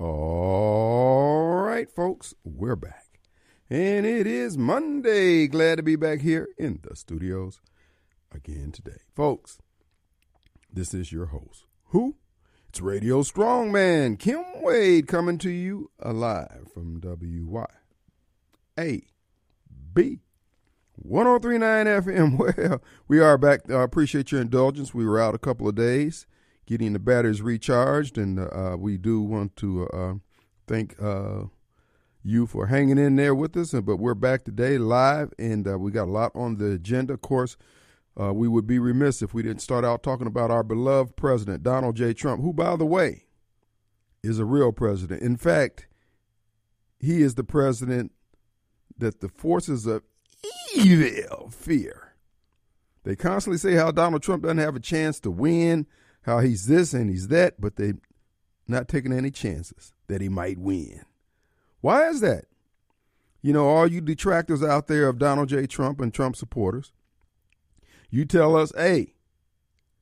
All right, folks, we're back. And it is Monday. Glad to be back here in the studios again today. Folks, this is your host. Who? It's Radio Strongman, Kim Wade, coming to you alive from WY. A B 1039 FM. Well, we are back. I appreciate your indulgence. We were out a couple of days getting the batteries recharged, and uh, we do want to uh, thank uh, you for hanging in there with us. But we're back today live, and uh, we got a lot on the agenda. Of course, uh, we would be remiss if we didn't start out talking about our beloved president, Donald J. Trump, who, by the way, is a real president. In fact, he is the president that the forces of evil fear. They constantly say how Donald Trump doesn't have a chance to win how he's this and he's that, but they're not taking any chances that he might win. Why is that? You know, all you detractors out there of Donald J. Trump and Trump supporters, you tell us, hey,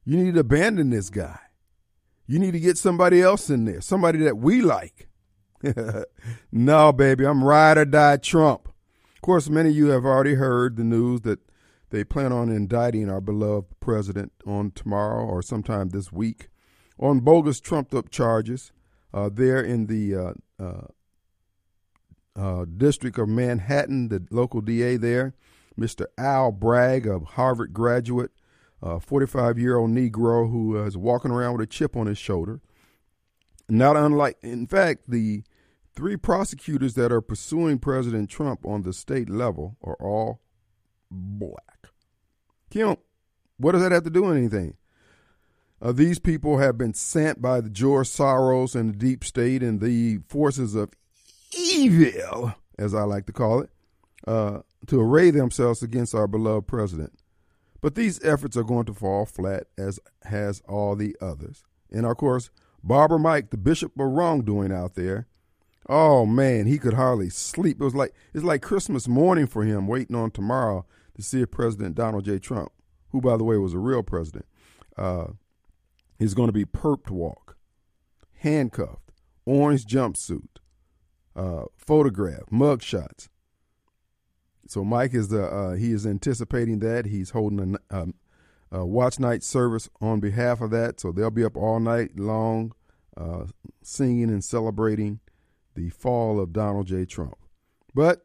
you need to abandon this guy. You need to get somebody else in there, somebody that we like. no, baby, I'm ride or die Trump. Of course, many of you have already heard the news that they plan on indicting our beloved president on tomorrow or sometime this week on bogus trumped up charges uh, there in the uh, uh, uh District of Manhattan, the local DA there, Mr. Al Bragg, a Harvard graduate, a 45 year old Negro who is walking around with a chip on his shoulder. Not unlike, in fact, the three prosecutors that are pursuing President Trump on the state level are all black. Kim, what does that have to do with anything? Uh, these people have been sent by the George Soros and the deep state and the forces of evil, as I like to call it, uh, to array themselves against our beloved president. But these efforts are going to fall flat, as has all the others. And of course, Barbara Mike, the bishop of wrongdoing out there, oh man, he could hardly sleep. It was like it's like Christmas morning for him, waiting on tomorrow to see if President Donald J. Trump, who, by the way, was a real president, uh, is going to be perped walk, handcuffed, orange jumpsuit, uh, photograph, mug shots. So Mike is the uh, he is anticipating that he's holding a, um, a, watch night service on behalf of that. So they'll be up all night long, uh, singing and celebrating the fall of Donald J. Trump. But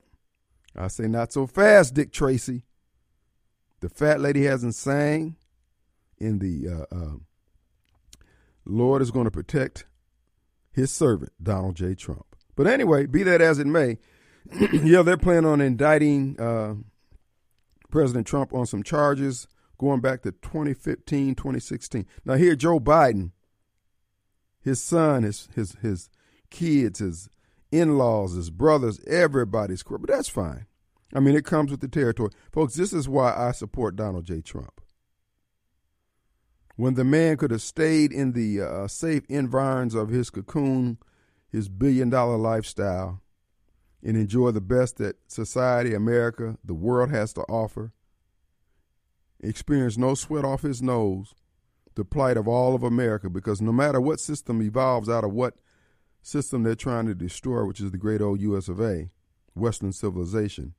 I say not so fast, Dick Tracy. The fat lady hasn't sang in the uh, uh, Lord is going to protect his servant, Donald J. Trump. But anyway, be that as it may, yeah, they're planning on indicting uh, President Trump on some charges going back to 2015, 2016. Now, here, Joe Biden, his son, his, his, his kids, his in laws, his brothers, everybody's corrupt. But that's fine. I mean, it comes with the territory. Folks, this is why I support Donald J. Trump. When the man could have stayed in the uh, safe environs of his cocoon, his billion dollar lifestyle, and enjoy the best that society, America, the world has to offer, experience no sweat off his nose, the plight of all of America, because no matter what system evolves out of what system they're trying to destroy, which is the great old US of A, Western civilization,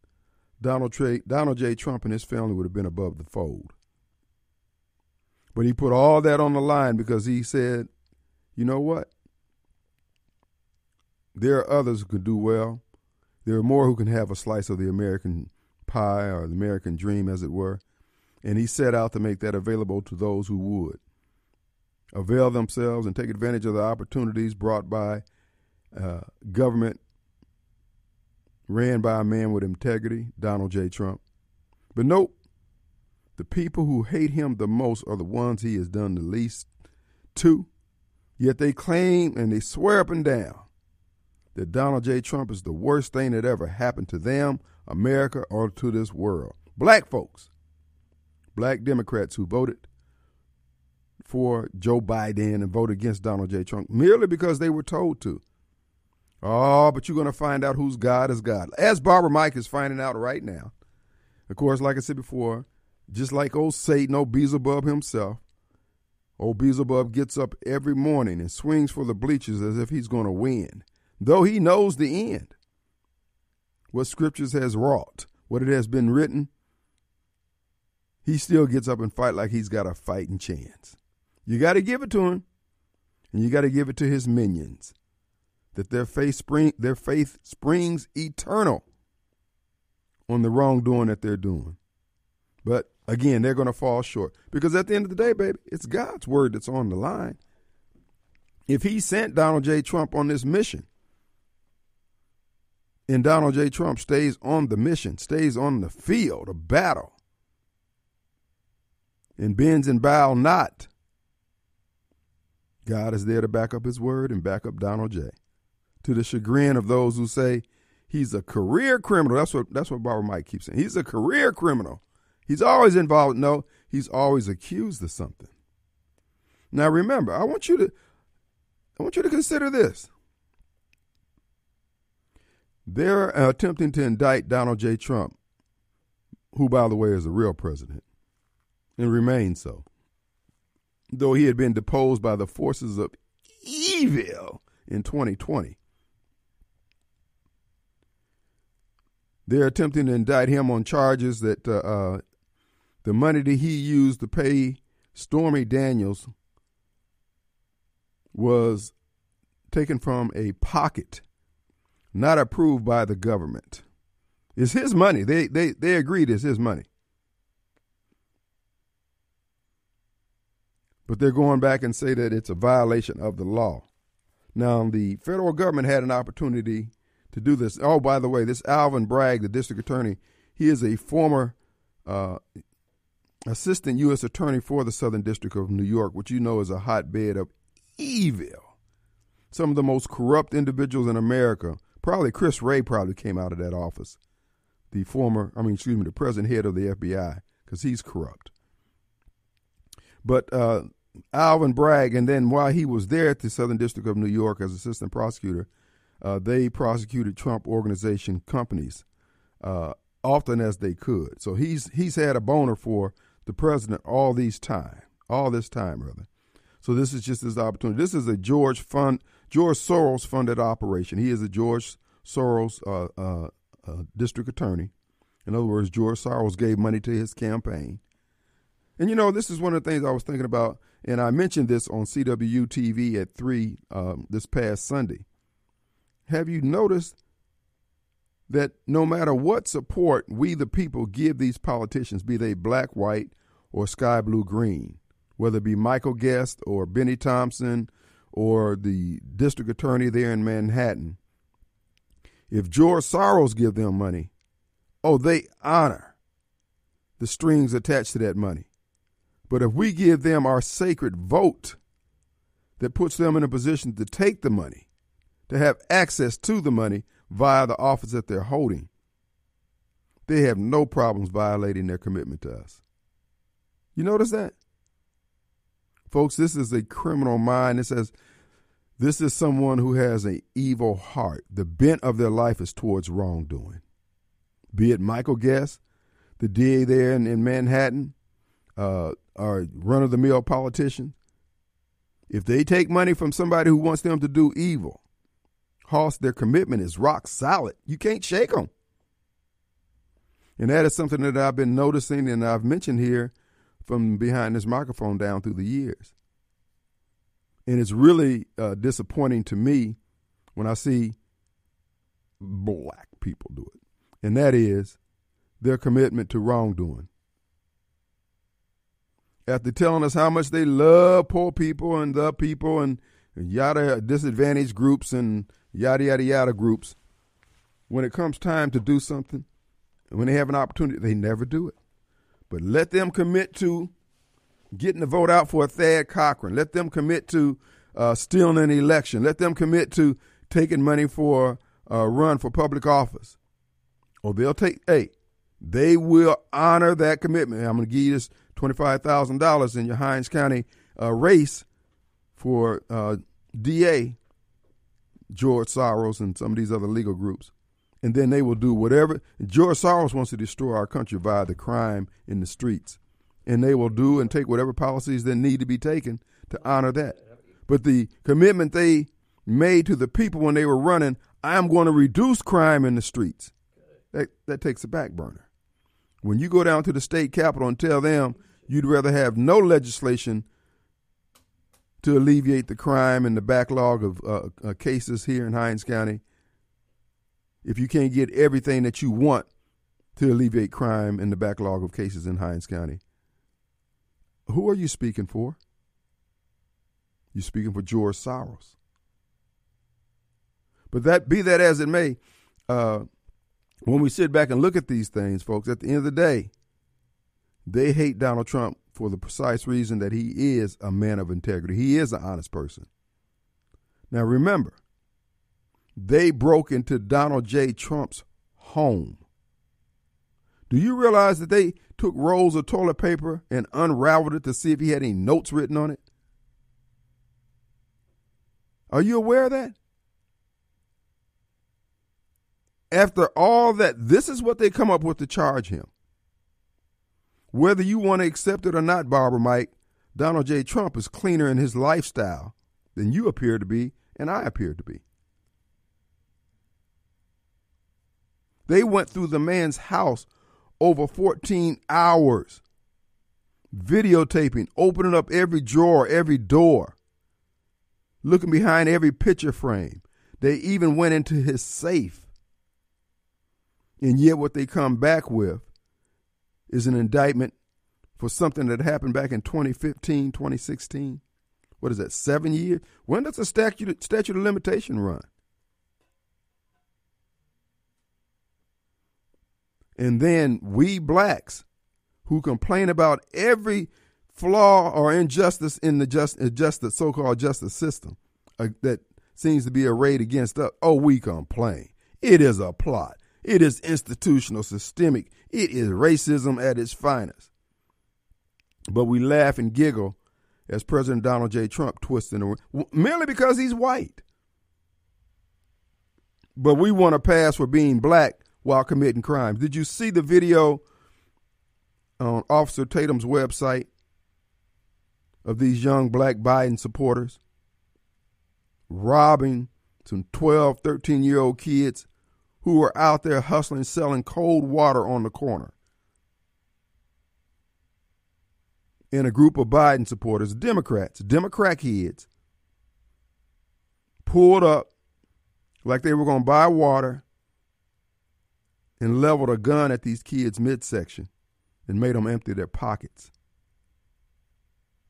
Donald, Donald J. Trump and his family would have been above the fold. But he put all that on the line because he said, you know what? There are others who can do well. There are more who can have a slice of the American pie or the American dream, as it were. And he set out to make that available to those who would avail themselves and take advantage of the opportunities brought by uh, government ran by a man with integrity, Donald J. Trump. But nope, the people who hate him the most are the ones he has done the least to. Yet they claim and they swear up and down that Donald J. Trump is the worst thing that ever happened to them, America, or to this world. Black folks, black Democrats who voted for Joe Biden and voted against Donald J. Trump merely because they were told to. Oh, but you're going to find out whose God is God. As Barbara Mike is finding out right now. Of course, like I said before, just like old Satan, old Beelzebub himself, Old Beelzebub gets up every morning and swings for the bleachers as if he's going to win, though he knows the end. What scriptures has wrought, what it has been written, he still gets up and fight like he's got a fighting chance. You got to give it to him, and you got to give it to his minions, that their faith spring their faith springs eternal on the wrongdoing that they're doing. But again, they're going to fall short because at the end of the day, baby, it's God's word that's on the line. If he sent Donald J. Trump on this mission, and Donald J. Trump stays on the mission, stays on the field of battle, and bends and bow not, God is there to back up his word and back up Donald J. To the chagrin of those who say he's a career criminal. That's what that's what Barbara Mike keeps saying. He's a career criminal. He's always involved. No, he's always accused of something. Now remember, I want you to I want you to consider this. They're attempting to indict Donald J. Trump, who, by the way, is a real president and remains so though he had been deposed by the forces of evil in 2020. They're attempting to indict him on charges that uh, uh, the money that he used to pay Stormy Daniels was taken from a pocket not approved by the government. It's his money. They they they agreed it's his money. but they're going back and say that it's a violation of the law. Now, the federal government had an opportunity to do this. Oh, by the way, this Alvin Bragg, the district attorney, he is a former uh, assistant U.S. attorney for the Southern District of New York, which you know is a hotbed of evil. Some of the most corrupt individuals in America. Probably Chris Wray probably came out of that office. The former, I mean, excuse me, the present head of the FBI, because he's corrupt. But uh, Alvin Bragg, and then while he was there at the Southern District of New York as assistant prosecutor, uh, they prosecuted Trump organization companies uh, often as they could. So he's he's had a boner for the president all these time, all this time rather. So this is just his opportunity. This is a George fund, George Soros funded operation. He is a George Soros uh, uh, uh, district attorney. In other words, George Soros gave money to his campaign. And you know, this is one of the things I was thinking about and I mentioned this on CW TV at 3 um, this past Sunday. Have you noticed that no matter what support we, the people, give these politicians, be they black, white, or sky blue, green, whether it be Michael Guest or Bennie Thompson or the district attorney there in Manhattan, if George Soros give them money, oh, they honor the strings attached to that money. But if we give them our sacred vote that puts them in a position to take the money, to have access to the money via the office that they're holding, they have no problems violating their commitment to us. You notice that? Folks, this is a criminal mind. It says this is someone who has an evil heart. The bent of their life is towards wrongdoing. Be it Michael Guest, the DA there in, in Manhattan, uh, are run of the mill politicians, if they take money from somebody who wants them to do evil, Hoss, their commitment is rock solid. You can't shake them. And that is something that I've been noticing and I've mentioned here from behind this microphone down through the years. And it's really uh, disappointing to me when I see black people do it. And that is their commitment to wrongdoing after telling us how much they love poor people and the people and yada disadvantaged groups and yada yada yada groups, when it comes time to do something, when they have an opportunity, they never do it. But let them commit to getting the vote out for Thad Cochran. Let them commit to uh, stealing an election. Let them commit to taking money for a run for public office. Or they'll take, hey, they will honor that commitment. I'm going to give you this $25,000 in your Hinds County uh, race for uh, DA, George Soros, and some of these other legal groups. And then they will do whatever. George Soros wants to destroy our country via the crime in the streets. And they will do and take whatever policies that need to be taken to honor that. But the commitment they made to the people when they were running, I'm going to reduce crime in the streets. That, that takes a back burner. When you go down to the state capitol and tell them you'd rather have no legislation to alleviate the crime and the backlog of uh, uh, cases here in Hinds County, if you can't get everything that you want to alleviate crime and the backlog of cases in Hinds County, who are you speaking for? You're speaking for George Soros. But that be that as it may, uh, when we sit back and look at these things, folks, at the end of the day, they hate Donald Trump for the precise reason that he is a man of integrity. He is an honest person. Now remember, they broke into Donald J. Trump's home. Do you realize that they took rolls of toilet paper and unraveled it to see if he had any notes written on it? Are you aware of that? After all that, this is what they come up with to charge him. Whether you want to accept it or not, Barbara Mike, Donald J. Trump is cleaner in his lifestyle than you appear to be and I appear to be. They went through the man's house over 14 hours, videotaping, opening up every drawer, every door, looking behind every picture frame. They even went into his safe. And yet, what they come back with is an indictment for something that happened back in 2015, 2016. What is that, seven years? When does the statute, statute of limitation run? And then we blacks who complain about every flaw or injustice in the just, uh, just the so-called justice system uh, that seems to be arrayed against us. Oh, we complain. It is a plot. It is institutional, systemic. It is racism at its finest. But we laugh and giggle as President Donald J. Trump twists in the merely because he's white. But we want to pass for being black while committing crimes. Did you see the video on Officer Tatum's website of these young black Biden supporters robbing some 12, 13 year old kids who were out there hustling, selling cold water on the corner? And a group of Biden supporters, Democrats, Democrat kids, pulled up like they were going to buy water and leveled a gun at these kids' midsection and made them empty their pockets.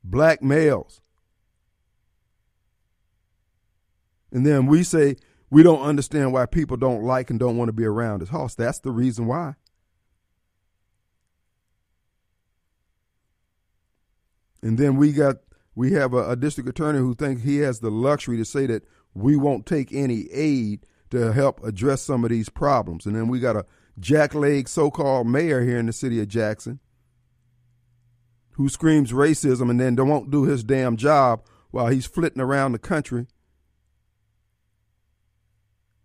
Black males. And then we say we don't understand why people don't like and don't want to be around us. Hoss, that's the reason why. And then we got we have a, a district attorney who thinks he has the luxury to say that we won't take any aid to help address some of these problems. And then we got a jackleg so called mayor here in the city of Jackson who screams racism and then won't do his damn job while he's flitting around the country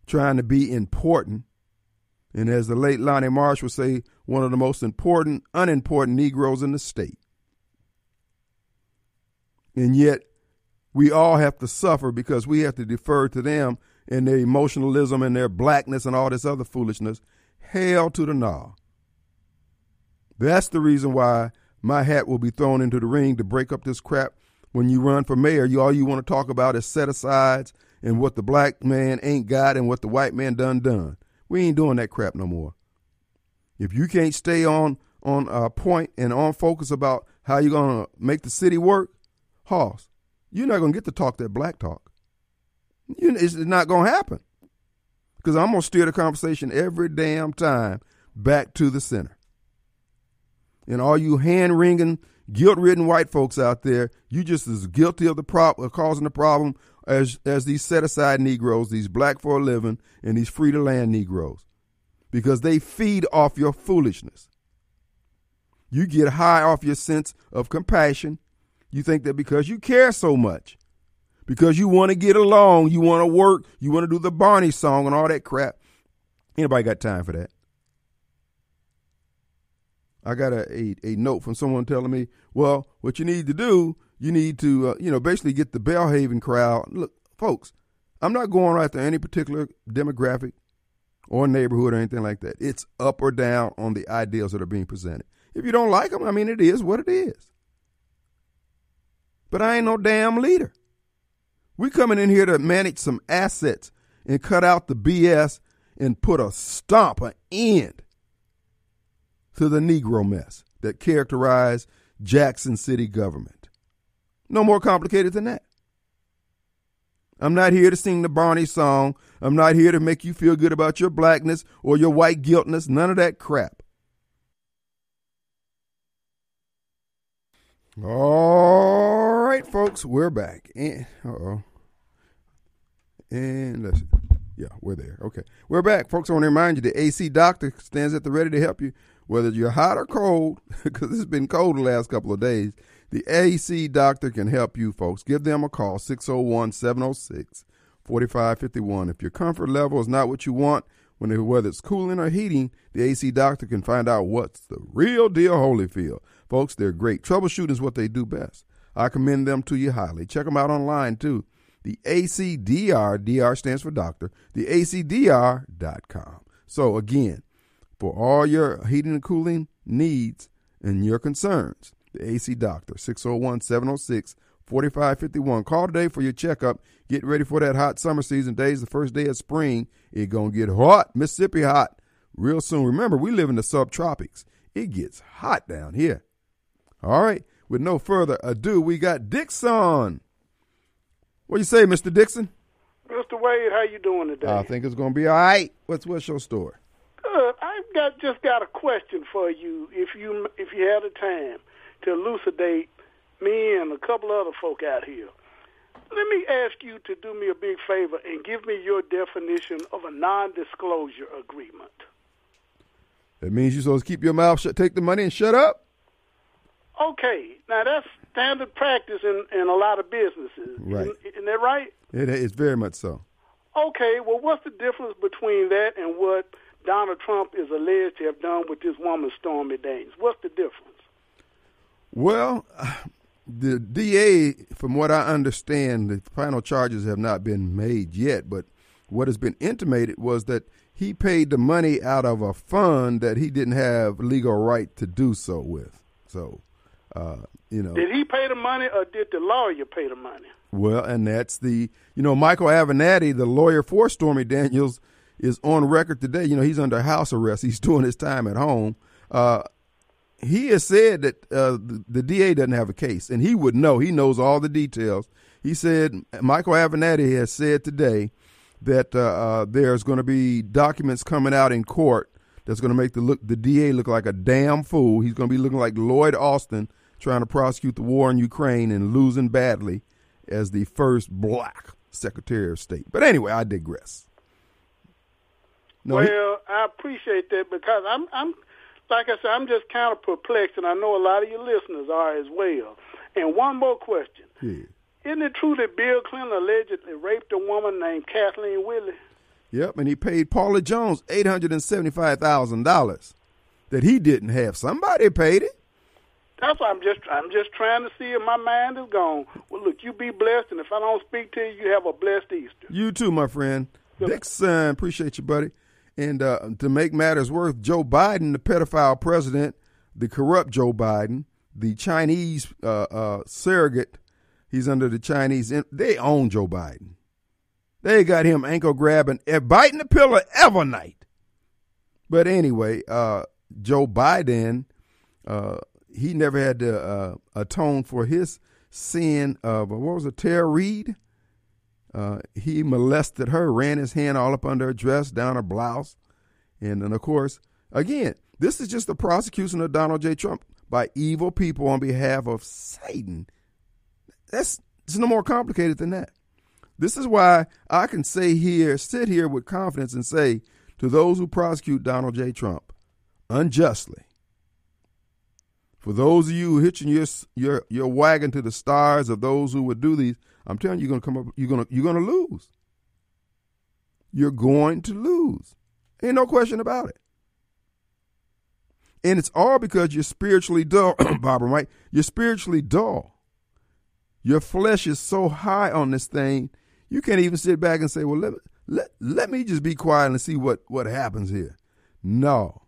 trying to be important. And as the late Lonnie Marsh would say, one of the most important, unimportant Negroes in the state. And yet, we all have to suffer because we have to defer to them and their emotionalism and their blackness and all this other foolishness Hell to the gnaw. That's the reason why my hat will be thrown into the ring to break up this crap. When you run for mayor, you all you want to talk about is set asides and what the black man ain't got and what the white man done done. We ain't doing that crap no more. If you can't stay on on a point and on focus about how you're gonna make the city work, Hoss, you're not gonna get to talk that black talk. You, it's not gonna happen because I'm to steer the conversation every damn time back to the center. And all you hand wringing, guilt ridden white folks out there, you just as guilty of the prop of causing the problem as as these set aside Negroes, these black for a living, and these free to land Negroes, because they feed off your foolishness. You get high off your sense of compassion. You think that because you care so much, because you want to get along, you want to work, you want to do the Barney song and all that crap. Anybody got time for that? I got a, a, a note from someone telling me, well, what you need to do You need to, uh, you know, basically get the Belhaven crowd. Look, folks, I'm not going after any particular demographic or neighborhood or anything like that. It's up or down on the ideals that are being presented. If you don't like them, I mean, it is what it is. But I ain't no damn leader. We coming in here to manage some assets and cut out the BS and put a stomp, an end to the Negro mess that characterized Jackson City government. No more complicated than that. I'm not here to sing the Barney song. I'm not here to make you feel good about your blackness or your white guiltness. None of that crap. All right, folks, we're back. And oh, and let's yeah, we're there. Okay, we're back, folks. I want to remind you the AC doctor stands at the ready to help you, whether you're hot or cold, because it's been cold the last couple of days. The AC doctor can help you, folks. Give them a call 601 706 4551. If your comfort level is not what you want, when whether it's cooling or heating, the AC doctor can find out what's the real deal Holyfield. Folks, they're great. Troubleshooting is what they do best. I commend them to you highly. Check them out online too. The ACDR, DR stands for doctor, the ACDR.com. So again, for all your heating and cooling needs and your concerns, the AC Doctor, 601 706 4551. Call today for your checkup. Get ready for that hot summer season. Days the first day of spring. It's going to get hot, Mississippi hot, real soon. Remember, we live in the subtropics. It gets hot down here. All right, with no further ado, we got Dixon. What do you say, Mr. Dixon? Mr. Wade, how you doing today? I think it's going to be all right. What's what's your story? Good. I've got just got a question for you, if you if you have the time to elucidate me and a couple other folk out here. Let me ask you to do me a big favor and give me your definition of a non-disclosure agreement. That means you're supposed to keep your mouth shut, take the money, and shut up. Okay, now that's standard practice in, in a lot of businesses. Right. Isn't, isn't that right? It is very much so. Okay, well, what's the difference between that and what Donald Trump is alleged to have done with this woman, Stormy Daniels? What's the difference? Well, the DA, from what I understand, the final charges have not been made yet, but what has been intimated was that he paid the money out of a fund that he didn't have legal right to do so with. So, uh, you know. Did he pay the money or did the lawyer pay the money? Well, and that's the, you know, Michael Avenatti, the lawyer for Stormy Daniels, is on record today. You know, he's under house arrest. He's doing his time at home. Uh, he has said that uh, the, the, DA doesn't have a case, and he would know. He knows all the details. He said Michael Avenatti has said today that uh, uh, there's going to be documents coming out in court that's going to make the look the DA look like a damn fool. He's going to be looking like Lloyd Austin trying to prosecute the war in Ukraine and losing badly as the first black Secretary of State. But anyway, I digress. No, well, he, I appreciate that because I'm I'm like I said, I'm just kind of perplexed, and I know a lot of your listeners are as well. And one more question. Yeah. Isn't it true that Bill Clinton allegedly raped a woman named Kathleen Willey? Yep, and he paid Paula Jones eight hundred and seventy-five thousand dollars that he didn't have. Somebody paid it. That's why I'm just I'm just trying to see if my mind is gone. Well, look, you be blessed, and if I don't speak to you, you have a blessed Easter. You too, my friend. Good. Dixon, uh, appreciate you, buddy. And uh, to make matters worse, Joe Biden, the pedophile president, the corrupt Joe Biden, the Chinese uh, uh, surrogate, he's under the Chinese. They own Joe Biden. They got him ankle grabbing, eh, biting the pillar every night. But anyway, uh, Joe Biden, uh, he never had to uh, atone for his sin of what was it, Tara Reade? Uh, he molested her, ran his hand all up under her dress, down her blouse. And then, of course, again, this is just the prosecution of Donald J. Trump by evil people on behalf of Satan. That's it's no more complicated than that. This is why I can say here, sit here with confidence and say to those who prosecute Donald J. Trump unjustly, for those of you hitching your your your wagon to the stars of those who would do these, I'm telling you, you're gonna come up. You're gonna you're gonna lose. You're going to lose. Ain't no question about it. And it's all because you're spiritually dull, Barbara, right? You're spiritually dull. Your flesh is so high on this thing, you can't even sit back and say, well, let, let, let me just be quiet and see what, what happens here. No.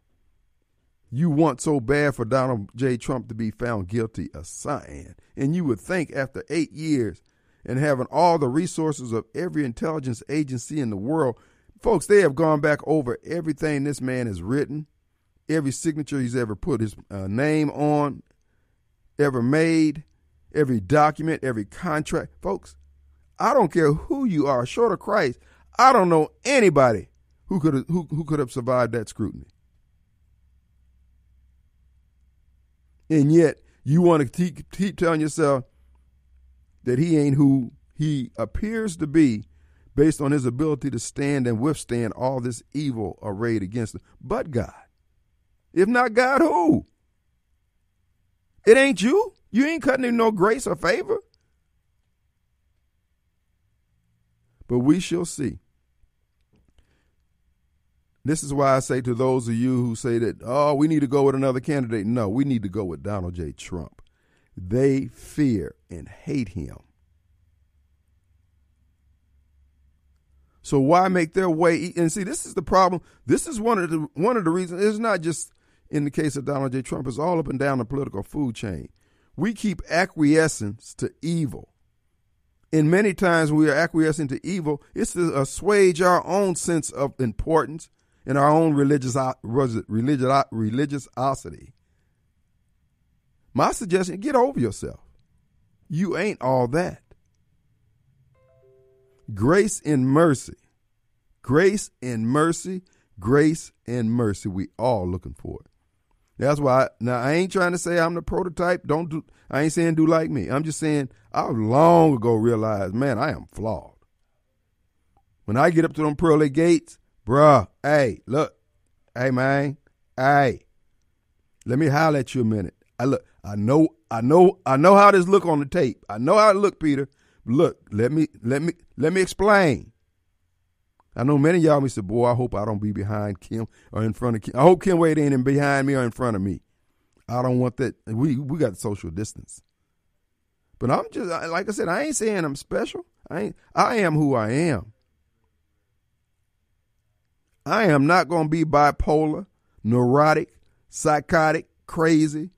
You want so bad for Donald J. Trump to be found guilty of something. And you would think after eight years and having all the resources of every intelligence agency in the world, folks, they have gone back over everything this man has written, every signature he's ever put his uh, name on, ever made, every document, every contract. Folks, I don't care who you are, short of Christ, I don't know anybody who could have, who, who could have survived that scrutiny. And yet, you want to keep, keep telling yourself that he ain't who he appears to be based on his ability to stand and withstand all this evil arrayed against him. But God. If not God, who? It ain't you. You ain't cutting him no grace or favor. But we shall see. This is why I say to those of you who say that, oh, we need to go with another candidate. No, we need to go with Donald J. Trump. They fear and hate him. So why make their way? And see, this is the problem. This is one of the one of the reasons. It's not just in the case of Donald J. Trump. It's all up and down the political food chain. We keep acquiescence to evil. And many times we are acquiescing to evil, it's to assuage our own sense of importance and our own religious religious religiosity. My suggestion: get over yourself. You ain't all that. Grace and mercy, grace and mercy, grace and mercy. We all looking for it. That's why. I, now I ain't trying to say I'm the prototype. Don't do. I ain't saying do like me. I'm just saying I long ago realized, man, I am flawed. When I get up to them pearly gates, bruh, hey, look, hey man, hey, let me holler at you a minute. I look, I know, I know, I know how this look on the tape. I know how it look, Peter. Look, let me, let me, let me explain. I know many of y'all say, boy, I hope I don't be behind Kim or in front of Kim. I hope Kim Wade ain't in behind me or in front of me. I don't want that. We we got social distance. But I'm just like I said, I ain't saying I'm special. I ain't I am who I am. I am not to be bipolar, neurotic, psychotic, crazy,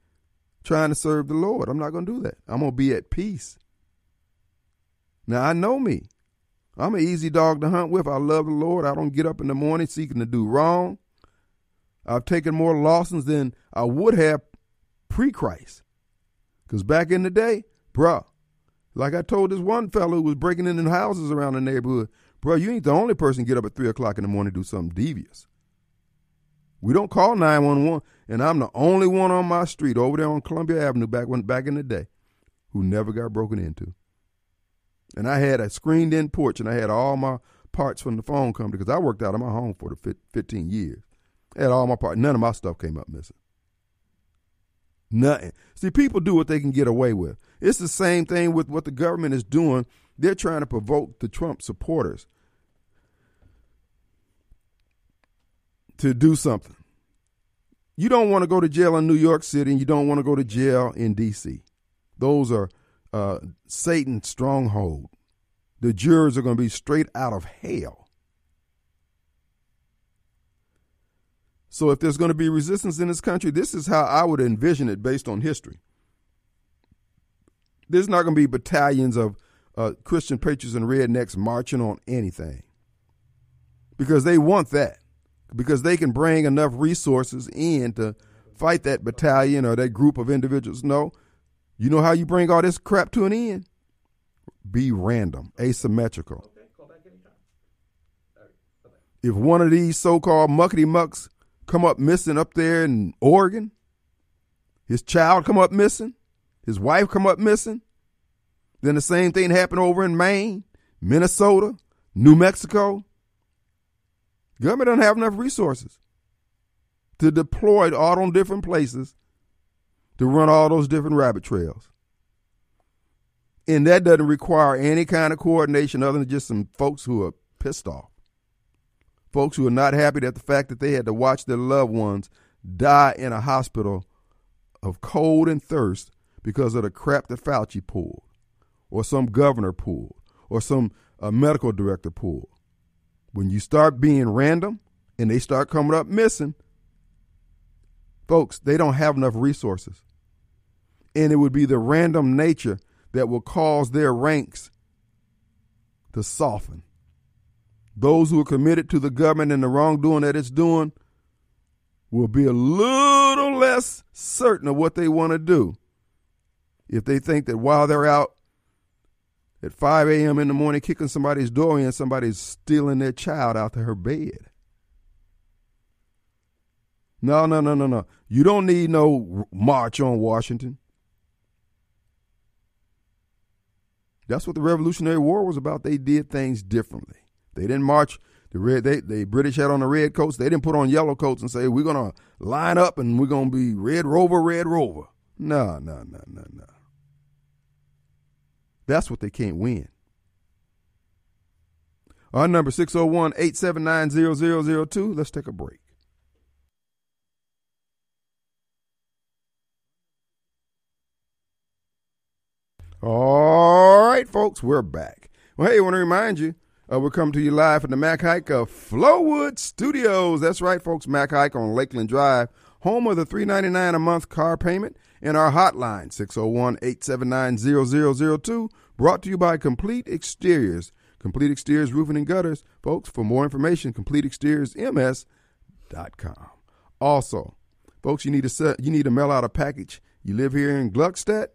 trying to serve the Lord. I'm not going to do that. I'm going to be at peace. Now I know me. I'm an easy dog to hunt with. I love the Lord. I don't get up in the morning seeking to do wrong. I've taken more losses than I would have pre Christ. Because back in the day, bruh, like I told this one fellow who was breaking into houses around the neighborhood, bruh, you ain't the only person get up at 3 o'clock in the morning to do something devious. We don't call 911, and I'm the only one on my street over there on Columbia Avenue back when back in the day who never got broken into. And I had a screened in porch and I had all my parts from the phone company because I worked out of my home for the 15 years. I had all my parts. None of my stuff came up missing. Nothing. See, people do what they can get away with. It's the same thing with what the government is doing. They're trying to provoke the Trump supporters to do something. You don't want to go to jail in New York City and you don't want to go to jail in D.C. Those are uh, Satan's stronghold. The jurors are going to be straight out of hell. So, if there's going to be resistance in this country, this is how I would envision it based on history. There's not going to be battalions of uh, Christian patriots and rednecks marching on anything because they want that, because they can bring enough resources in to fight that battalion or that group of individuals. No, you know how you bring all this crap to an end? Be random, asymmetrical. If one of these so-called muckety mucks come up missing up there in Oregon, his child come up missing, his wife come up missing, then the same thing happen over in Maine, Minnesota, New Mexico. Government don't have enough resources to deploy it all on different places to run all those different rabbit trails. And that doesn't require any kind of coordination other than just some folks who are pissed off. Folks who are not happy at the fact that they had to watch their loved ones die in a hospital of cold and thirst because of the crap that Fauci pulled. or some governor pulled or some uh, medical director pulled. When you start being random and they start coming up missing, folks, they don't have enough resources. And it would be the random nature that will cause their ranks to soften. Those who are committed to the government and the wrongdoing that it's doing will be a little less certain of what they want to do if they think that while they're out at 5 a.m. in the morning kicking somebody's door in, somebody's stealing their child out to her bed. No, no, no, no, no. You don't need no march on Washington. That's what the Revolutionary War was about. They did things differently. They didn't march the red. They the British had on the red coats. They didn't put on yellow coats and say we're gonna line up and we're gonna be Red Rover, Red Rover. No, no, no, no, no. That's what they can't win. Our number 601 879 0002. Let's take a break. All right, folks, we're back. Well, hey, I want to remind you, uh, we're coming to you live from the Mac Haik of Flowood Studios. That's right, folks, Mac Haik on Lakeland Drive, home of the three ninety nine a month car payment, and our hotline, 601 879 0002, brought to you by Complete Exteriors. Complete Exteriors Roofing and Gutters. Folks, for more information, CompleteExteriorsMS.com. Also, folks, you need to set, you need to mail out a package. You live here in Gluckstadt?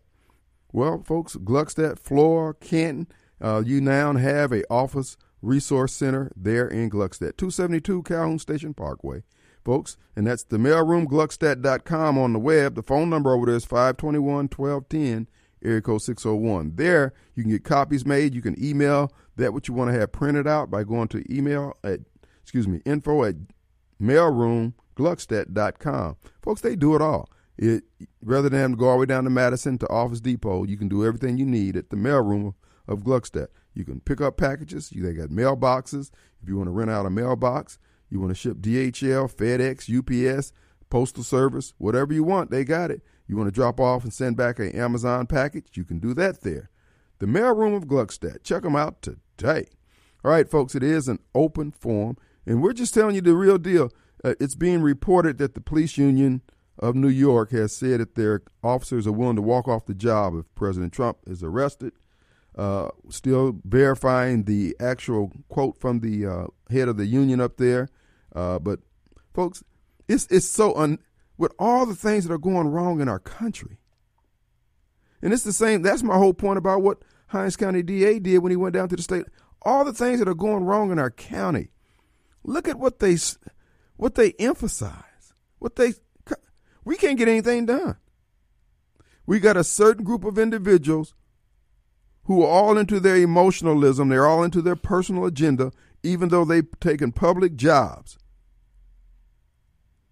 Well, folks, Gluckstadt, Flora, Canton, uh, you now have a office resource center there in Gluckstadt, 272 Calhoun Station Parkway, folks, and that's the mailroomgluckstadt.com on the web. The phone number over there is 521 1210, area code 601. There, you can get copies made. You can email that what you want to have printed out by going to email at, excuse me, info at mailroomgluckstadt.com. Folks, they do it all. It rather than go all the way down to Madison to Office Depot, you can do everything you need at the mailroom of Gluckstadt. You can pick up packages. You, they got mailboxes. If you want to rent out a mailbox, you want to ship DHL, FedEx, UPS, Postal Service, whatever you want, they got it. You want to drop off and send back an Amazon package, you can do that there. The mailroom of Gluckstadt. Check them out today. All right, folks, it is an open forum, and we're just telling you the real deal. Uh, it's being reported that the police union – of New York has said that their officers are willing to walk off the job if President Trump is arrested. Uh, still verifying the actual quote from the uh, head of the union up there. Uh, but folks, it's it's so un with all the things that are going wrong in our country. And it's the same. That's my whole point about what Hinds County DA did when he went down to the state. All the things that are going wrong in our county. Look at what they what they emphasize, what they we can't get anything done. We got a certain group of individuals who are all into their emotionalism, they're all into their personal agenda, even though they've taken public jobs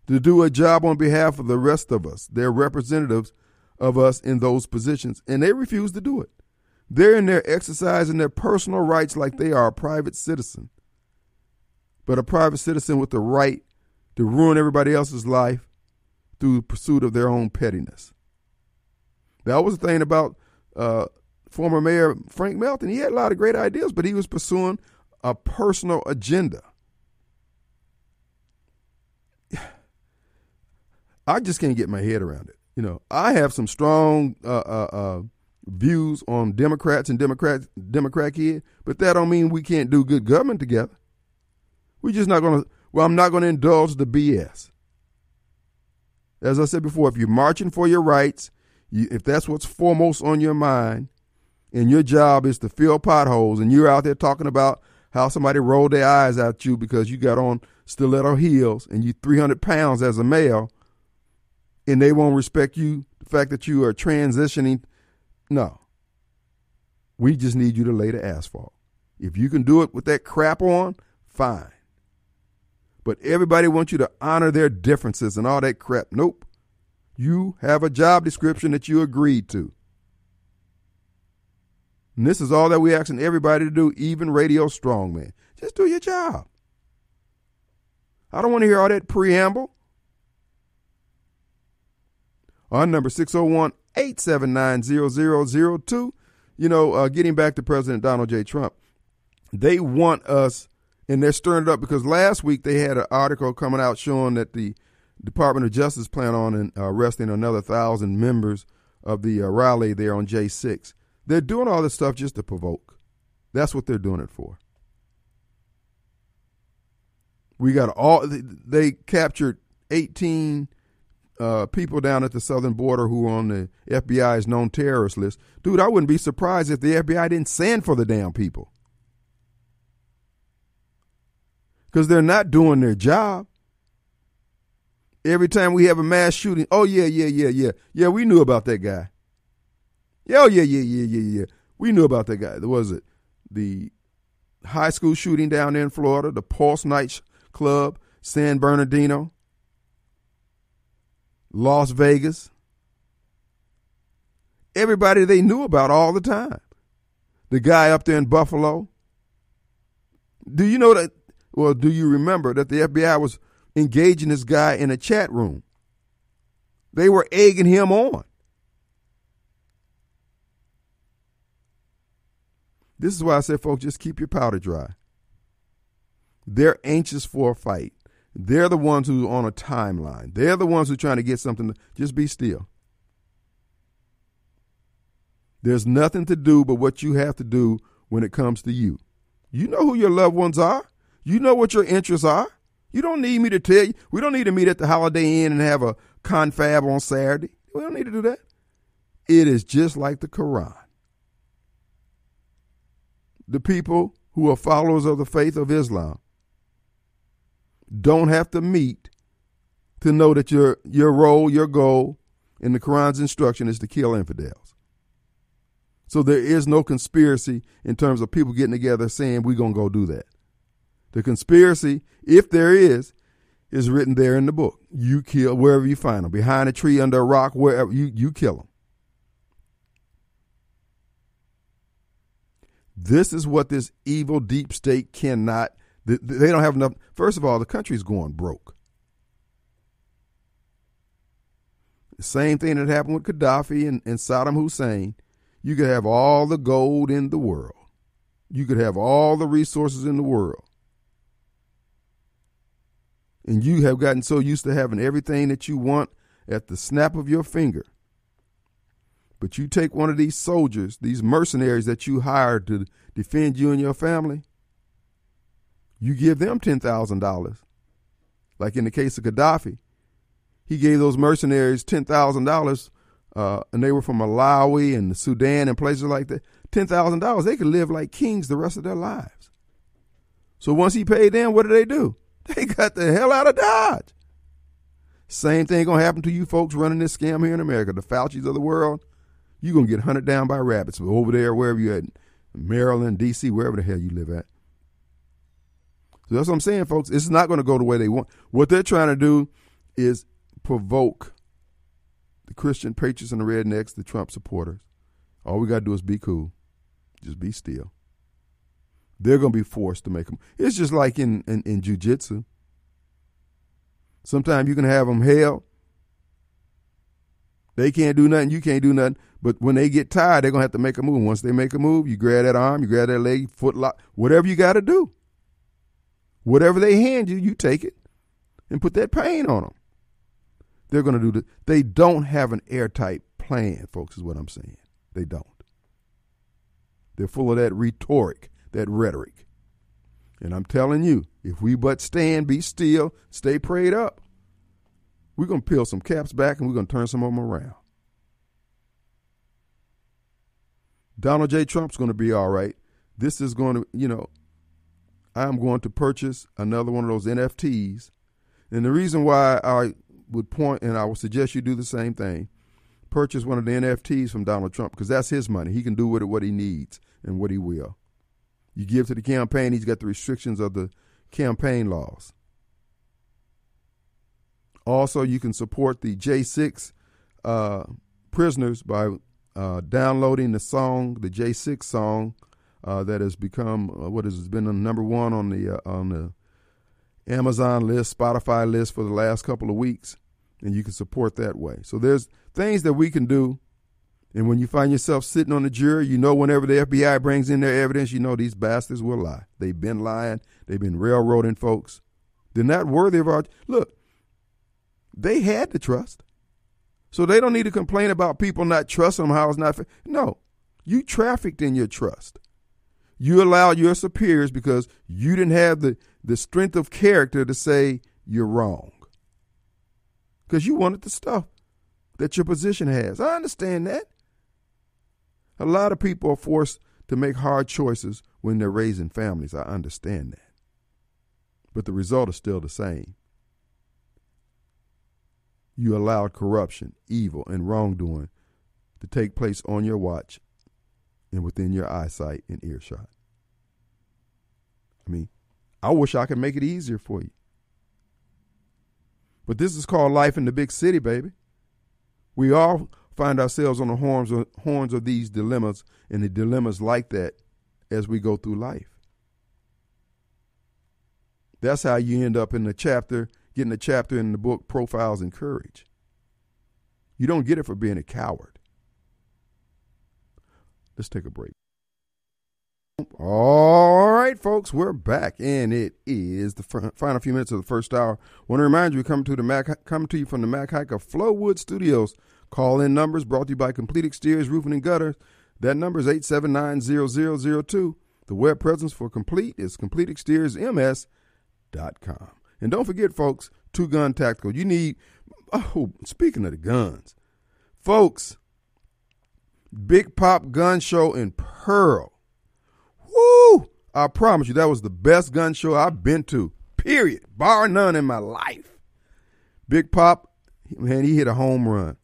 to do a job on behalf of the rest of us. They're representatives of us in those positions, and they refuse to do it. They're in there exercising their personal rights like they are a private citizen, but a private citizen with the right to ruin everybody else's life through pursuit of their own pettiness. That was the thing about uh, former Mayor Frank Melton. He had a lot of great ideas, but he was pursuing a personal agenda. I just can't get my head around it. You know, I have some strong uh, uh, uh views on Democrats and Democrat Democrat here, but that don't mean we can't do good government together. We're just not going to. Well, I'm not going to indulge the BS as I said before, if you're marching for your rights, you, if that's what's foremost on your mind, and your job is to fill potholes, and you're out there talking about how somebody rolled their eyes at you because you got on stiletto heels and you 300 pounds as a male, and they won't respect you, the fact that you are transitioning. No. We just need you to lay the asphalt. If you can do it with that crap on, fine. But everybody wants you to honor their differences and all that crap. Nope. You have a job description that you agreed to. And this is all that we're asking everybody to do, even Radio Strongman. Just do your job. I don't want to hear all that preamble. Our number 601 879 0002. you know, uh, getting back to President Donald J. Trump, they want us, and they're stirring it up because last week they had an article coming out showing that the Department of Justice plan on uh, arresting another thousand members of the uh, rally there on J6. They're doing all this stuff just to provoke. That's what they're doing it for. We got all, they captured 18 uh, people down at the southern border who are on the FBI's known terrorist list. Dude, I wouldn't be surprised if the FBI didn't send for the damn people. Because they're not doing their job. Every time we have a mass shooting, oh, yeah, yeah, yeah, yeah. Yeah, we knew about that guy. Yeah, oh, yeah, yeah, yeah, yeah, yeah. We knew about that guy. Was it the high school shooting down there in Florida, the Pulse Night Club, San Bernardino? Las Vegas. Everybody they knew about all the time. The guy up there in Buffalo. Do you know that? Well, do you remember that the FBI was engaging this guy in a chat room? They were egging him on. This is why I said, folks, just keep your powder dry. They're anxious for a fight. They're the ones who are on a timeline. They're the ones who are trying to get something. To, just be still. There's nothing to do but what you have to do when it comes to you. You know who your loved ones are. You know what your interests are. You don't need me to tell you. We don't need to meet at the Holiday Inn and have a confab on Saturday. We don't need to do that. It is just like the Quran. The people who are followers of the faith of Islam don't have to meet to know that your your role, your goal in the Quran's instruction is to kill infidels. So there is no conspiracy in terms of people getting together saying we're going to go do that. The conspiracy, if there is, is written there in the book. You kill wherever you find them, behind a tree, under a rock, wherever you you kill them. This is what this evil deep state cannot they don't have enough. First of all, the country's going broke. The same thing that happened with Gaddafi and, and Saddam Hussein. You could have all the gold in the world. You could have all the resources in the world. And you have gotten so used to having everything that you want at the snap of your finger. But you take one of these soldiers, these mercenaries that you hired to defend you and your family, you give them $10,000. Like in the case of Gaddafi, he gave those mercenaries $10,000 uh, and they were from Malawi and Sudan and places like that. $10,000, they could live like kings the rest of their lives. So once he paid them, what did they do? They got the hell out of Dodge. Same thing gonna happen to you folks running this scam here in America. The Fauci's of the world, you're gonna get hunted down by rabbits over there, wherever you're at, Maryland, D.C., wherever the hell you live at. So that's what I'm saying, folks. It's not going to go the way they want. What they're trying to do is provoke the Christian patriots and the rednecks, the Trump supporters. All we got to do is be cool. Just be still. They're going to be forced to make them. It's just like in, in, in jujitsu. Sometimes you can have them held. They can't do nothing. You can't do nothing. But when they get tired, they're going to have to make a move. Once they make a move, you grab that arm, you grab that leg, foot lock, whatever you got to do. Whatever they hand you, you take it and put that pain on them. They're going to do the. They don't have an airtight plan, folks. Is what I'm saying. They don't. They're full of that rhetoric, that rhetoric. And I'm telling you, if we but stand, be still, stay prayed up, we're going to peel some caps back and we're going to turn some of them around. Donald J. Trump's going to be all right. This is going to, you know, I'm going to purchase another one of those NFTs. And the reason why I would point, and I would suggest you do the same thing, purchase one of the NFTs from Donald Trump because that's his money. He can do with it what he needs and what he will. You give to the campaign, he's got the restrictions of the campaign laws. Also, you can support the J6 uh, prisoners by uh, downloading the song, the J6 song, uh, that has become uh, what has been number one on the uh, on the Amazon list, Spotify list for the last couple of weeks, and you can support that way. So there's things that we can do And when you find yourself sitting on the jury, you know whenever the FBI brings in their evidence, you know these bastards will lie. They've been lying. They've been railroading folks. They're not worthy of our look. They had the trust. So they don't need to complain about people not trusting them how it's not. No. You trafficked in your trust. You allowed your superiors because you didn't have the, the strength of character to say you're wrong. Because you wanted the stuff that your position has. I understand that. A lot of people are forced to make hard choices when they're raising families. I understand that. But the result is still the same. You allowed corruption, evil, and wrongdoing to take place on your watch and within your eyesight and earshot. I mean, I wish I could make it easier for you. But this is called life in the big city, baby. We all find ourselves on the horns of, horns of these dilemmas and the dilemmas like that as we go through life. That's how you end up in the chapter, getting a chapter in the book Profiles in Courage. You don't get it for being a coward. Let's take a break. All right, folks, we're back, and it is the final few minutes of the first hour. Want to remind you, we come to the Mac, coming to you from the Mac Haik of Flowood Studios. Call in numbers brought to you by Complete Exteriors Roofing and Gutters. That number is 879-0002. The web presence for Complete is CompleteExteriorsMS.com. And don't forget, folks, Two Gun Tactical. You need, oh, speaking of the guns, folks, Big Pop Gun Show in Pearl. Woo! I promise you, that was the best gun show I've been to, period, bar none in my life. Big Pop, man, he hit a home run.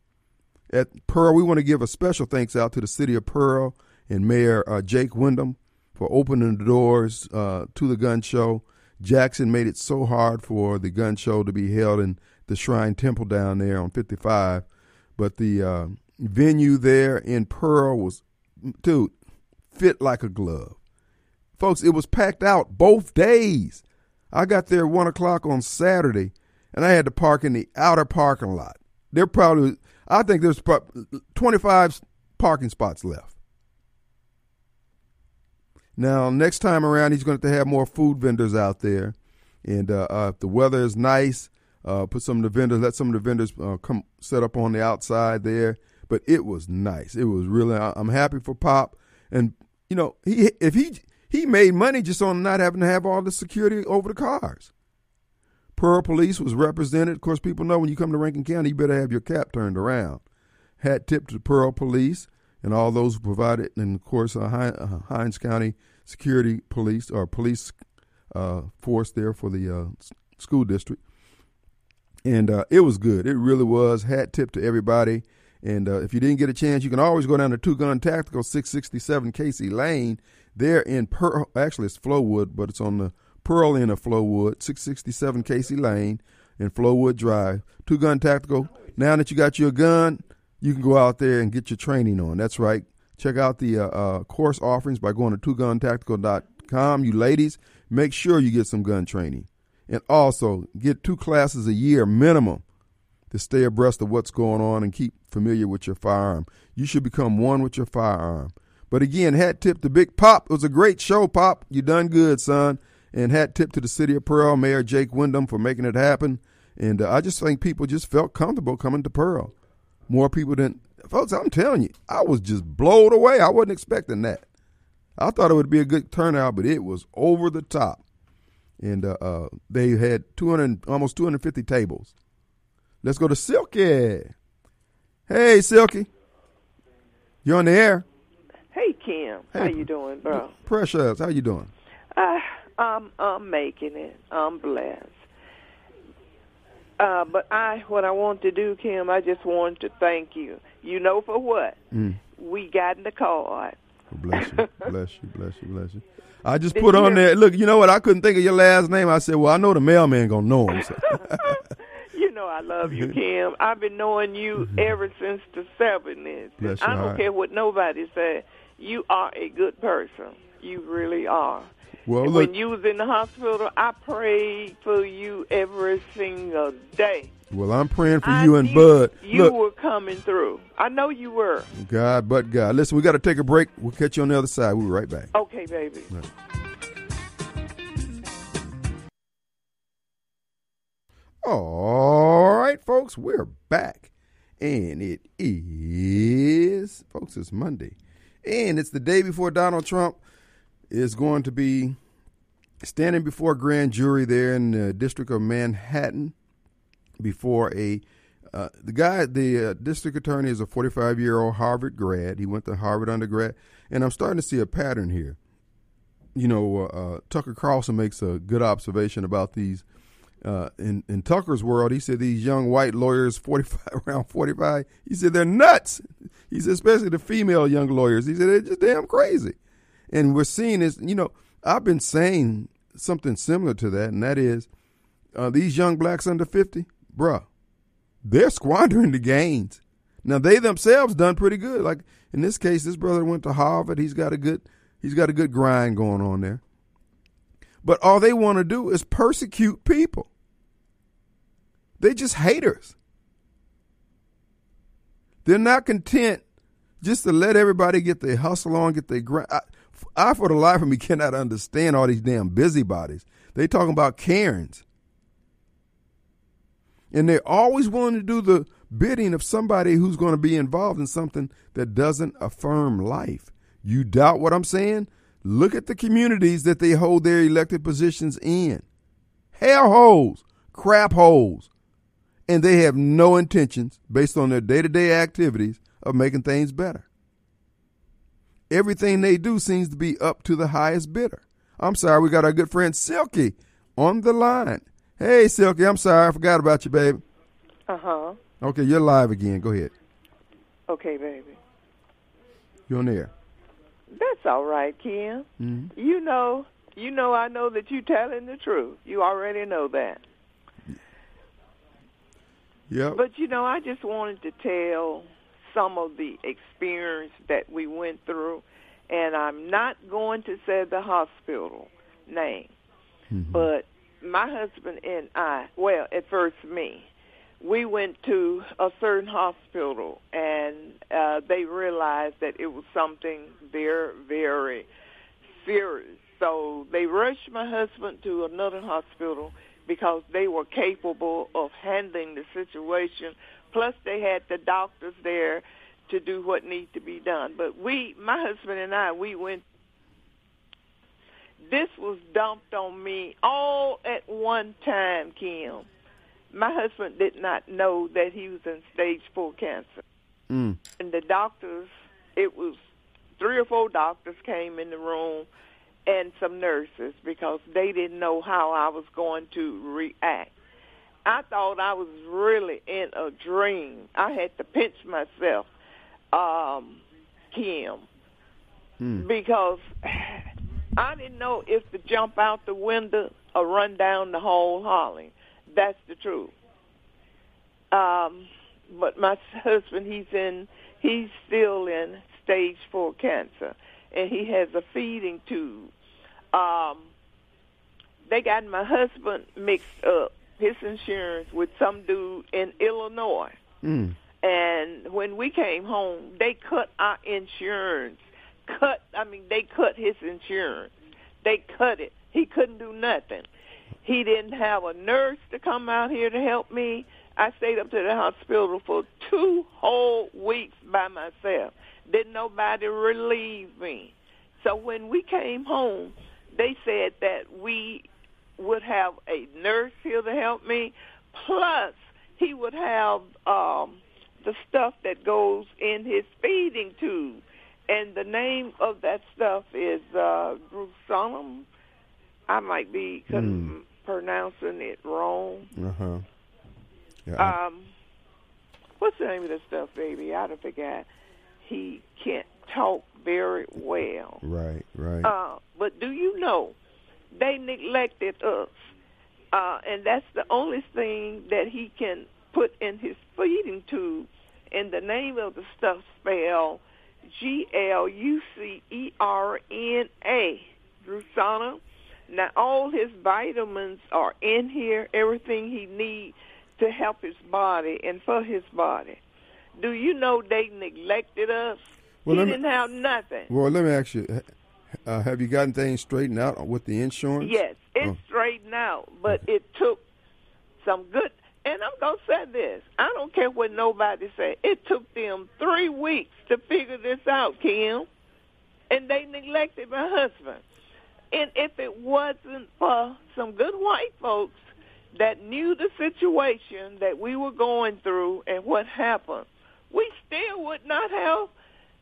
At Pearl, we want to give a special thanks out to the city of Pearl and Mayor uh, Jake Windham for opening the doors uh, to the gun show. Jackson made it so hard for the gun show to be held in the Shrine Temple down there on 55. But the uh, venue there in Pearl was, dude, fit like a glove. Folks, it was packed out both days. I got there one o'clock on Saturday, and I had to park in the outer parking lot. There probably, I think there's 25 parking spots left. Now, next time around, he's going to have more food vendors out there. And uh, uh, if the weather is nice, uh, put some of the vendors, let some of the vendors uh, come set up on the outside there. But it was nice. It was really. I'm happy for Pop, and you know, he if he he made money just on not having to have all the security over the cars. Pearl Police was represented. Of course, people know when you come to Rankin County, you better have your cap turned around. Hat tip to Pearl Police and all those who provided, and of course, uh, uh Hinds County Security Police or police uh, force there for the uh, school district. And uh, it was good. It really was. Hat tip to everybody. And uh, if you didn't get a chance, you can always go down to Two Gun Tactical, 667 Casey Lane. There in Pearl, actually it's Flowood, but it's on the Pearl end of Flowood, 667 Casey Lane in Flowood Drive. Two Gun Tactical. Now that you got your gun, you can go out there and get your training on. That's right. Check out the uh, uh, course offerings by going to twoguntactical.com. You ladies, make sure you get some gun training. And also, get two classes a year minimum to stay abreast of what's going on and keep familiar with your firearm. You should become one with your firearm. But again, hat tip to Big Pop. It was a great show, Pop. You done good, son. And hat tip to the city of Pearl, Mayor Jake Windham, for making it happen. And uh, I just think people just felt comfortable coming to Pearl. More people than folks. I'm telling you, I was just blown away. I wasn't expecting that. I thought it would be a good turnout, but it was over the top. And uh, uh, they had 200, almost 250 tables. Let's go to Silky. Hey, Silky. You're on the air. Hey, Kim. Hey, how you doing, bro? Precious. How you doing? Uh, I'm I'm making it. I'm blessed. Uh, but I, what I want to do, Kim, I just want to thank you. You know for what? Mm. We got in the card. Bless you, bless you, bless you, bless you. I just Did put on there. Look, you know what? I couldn't think of your last name. I said, well, I know the mailman gonna know him. So. know I love you, Kim. I've been knowing you mm-hmm. ever since the seventies. I don't care what nobody said. You are a good person. You really are. Well, look, when you was in the hospital, I prayed for you every single day. well, I'm praying for I you and Bud. You Look, were coming through. I know you were. God, but God. Listen, we got to take a break. We'll catch you on the other side. We'll be right back. Okay, baby. All right, folks, we're back. And it is, folks, it's Monday. And it's the day before Donald Trump is going to be standing before a grand jury there in the District of Manhattan before a uh, the guy, the uh, district attorney, is a 45 year old Harvard grad. He went to Harvard undergrad, and I'm starting to see a pattern here. You know, uh, Tucker Carlson makes a good observation about these. Uh, in in Tucker's world, he said these young white lawyers, 45 around 45, he said they're nuts. He said especially the female young lawyers. He said they're just damn crazy. And we're seeing this. You know, I've been saying something similar to that, and that is uh, these young blacks under 50, bruh, they're squandering the gains. Now they themselves done pretty good. Like in this case, this brother went to Harvard. He's got a good he's got a good grind going on there. But all they want to do is persecute people. They just haters. They're not content just to let everybody get their hustle on, get their grind. I, I, for the life of me, cannot understand all these damn busybodies. They talking about Karens and they're always willing to do the bidding of somebody who's going to be involved in something that doesn't affirm life. You doubt what I'm saying? Look at the communities that they hold their elected positions in. Hell holes, crap holes. And they have no intentions, based on their day to day activities, of making things better. Everything they do seems to be up to the highest bidder. I'm sorry, we got our good friend Silky on the line. Hey, Silky, I'm sorry, I forgot about you, baby. Uh huh. Okay, you're live again. Go ahead. Okay, baby. You're on there. That's all right, Kim. hmm You know, you know, I know that you're telling the truth. You already know that. Yep. But you know, I just wanted to tell some of the experience that we went through, and I'm not going to say the hospital name, Mhm. but my husband and I, well, at first me, we went to a certain hospital, and uh, they realized that it was something very, very serious. So they rushed my husband to another hospital because they were capable of handling the situation. Plus, they had the doctors there to do what needed to be done. But we, my husband and I, we went. This was dumped on me all at one time, Kim. My husband did not know that he was in stage four cancer. Mm. And the doctors, it was three or four doctors came in the room and some nurses because they didn't know how I was going to react. I thought I was really in a dream. I had to pinch myself, um, Kim, Mm. because I didn't know if to jump out the window or run down the hall hollering. That's the truth. Um, but my husband, he's in, he's still in stage four cancer, and he has a feeding tube. Um, they got my husband mixed up his insurance with some dude in Illinois. Mm. And when we came home, they cut our insurance. Cut, I mean, they cut his insurance. They cut it. He couldn't do nothing. He didn't have a nurse to come out here to help me. I stayed up to the hospital for two whole weeks by myself. Didn't nobody relieve me. So when we came home, they said that we would have a nurse here to help me, plus he would have um, the stuff that goes in his feeding tube. And the name of that stuff is uh. I might be con- pronouncing it wrong. Uh huh. Yeah. I- Um, what's the name of the stuff, baby? I don't forget. He can't talk very well. right. Right. Uh, but do you know they neglected us, uh, and that's the only thing that he can put in his feeding tube. And the name of the stuff spelled G L U C E R N A, Drusana. Now all his vitamins are in here, everything he needs to help his body and for his body. Do you know they neglected us? Well, he didn't have nothing. Well, let me ask you: uh, Have you gotten things straightened out with the insurance? Yes, it's Oh. straightened out, but it took some good. And I'm gonna say this: I don't care what nobody say. It took them three weeks to figure this out, Kim, and they neglected my husband. And if it wasn't for some good white folks that knew the situation that we were going through and what happened, we still would not have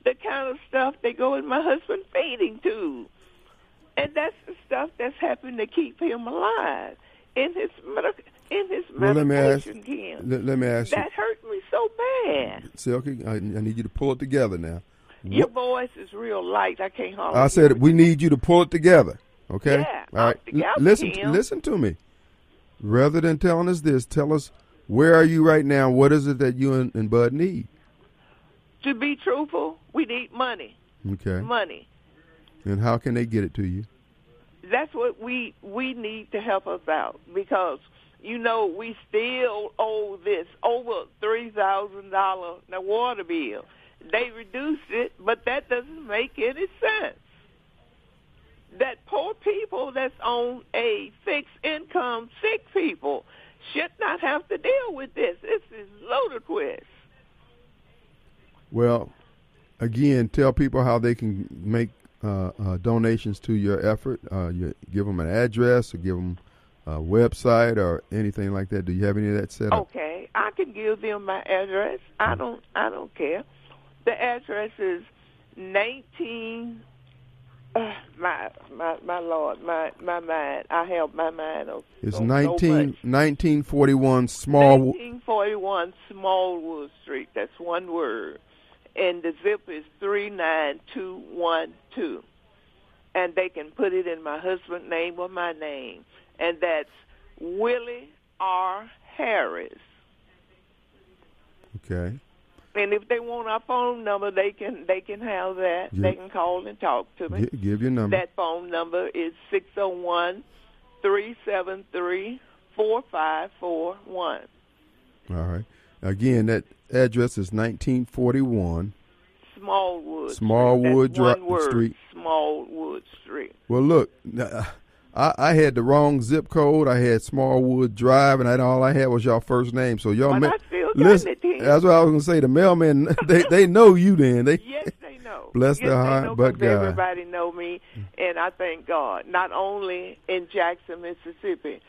the kind of stuff they go in my husband's feeding tube. And that's the stuff that's helping to keep him alive in his medic- in his Well, let me ask. Let, let me ask That hurt me so bad. you, Silky. I, I need you to pull it together now. Your What- voice is real light. I can't hardly. I said we need you to pull it together. Okay. Yeah, All right. together, listen. Listen to me. Rather than telling us this, tell us where are you right now. What is it that you and, and Bud need? To be truthful, we need money. Okay. Money. And how can they get it to you? That's what we we need to help us out because you know we still owe this over three thousand dollar the water bill. They reduced it, but that doesn't make any sense. That poor people that's on a fixed income, sick people, should not have to deal with this. This is ludicrous. Well, again, tell people how they can make uh, uh, donations to your effort. Uh, you give them an address or give them a website or anything like that. Do you have any of that set up? Okay, I can give them my address. I don't. I don't care. The address is nineteen. Uh, my my my lord, my my mind. I have my mind on. It's on 19, So 1941 Small. 1941 Smallwood Street. That's one word, and the zip is three nine two one two, and they can put it in my husband's name or my name, and that's Willie R. Harris. Okay. And if they want our phone number, they can they can have that. Yeah. They can call and talk to me. Gi- give your number. That phone number is six zero one three seven three four five four one. All right. Again, that address is 1941. Smallwood. Smallwood Street. Word. Street. Smallwood Street. Well, look, I, I had the wrong zip code. I had Smallwood Drive, and I, all I had was your first name. So y'all, But ma- I still got listen. That's what I was gonna say. The mailman, they they know you. Then they Yes, they know. Bless yes, their heart, but God. everybody know me, and I thank God. Not only in Jackson, Mississippi,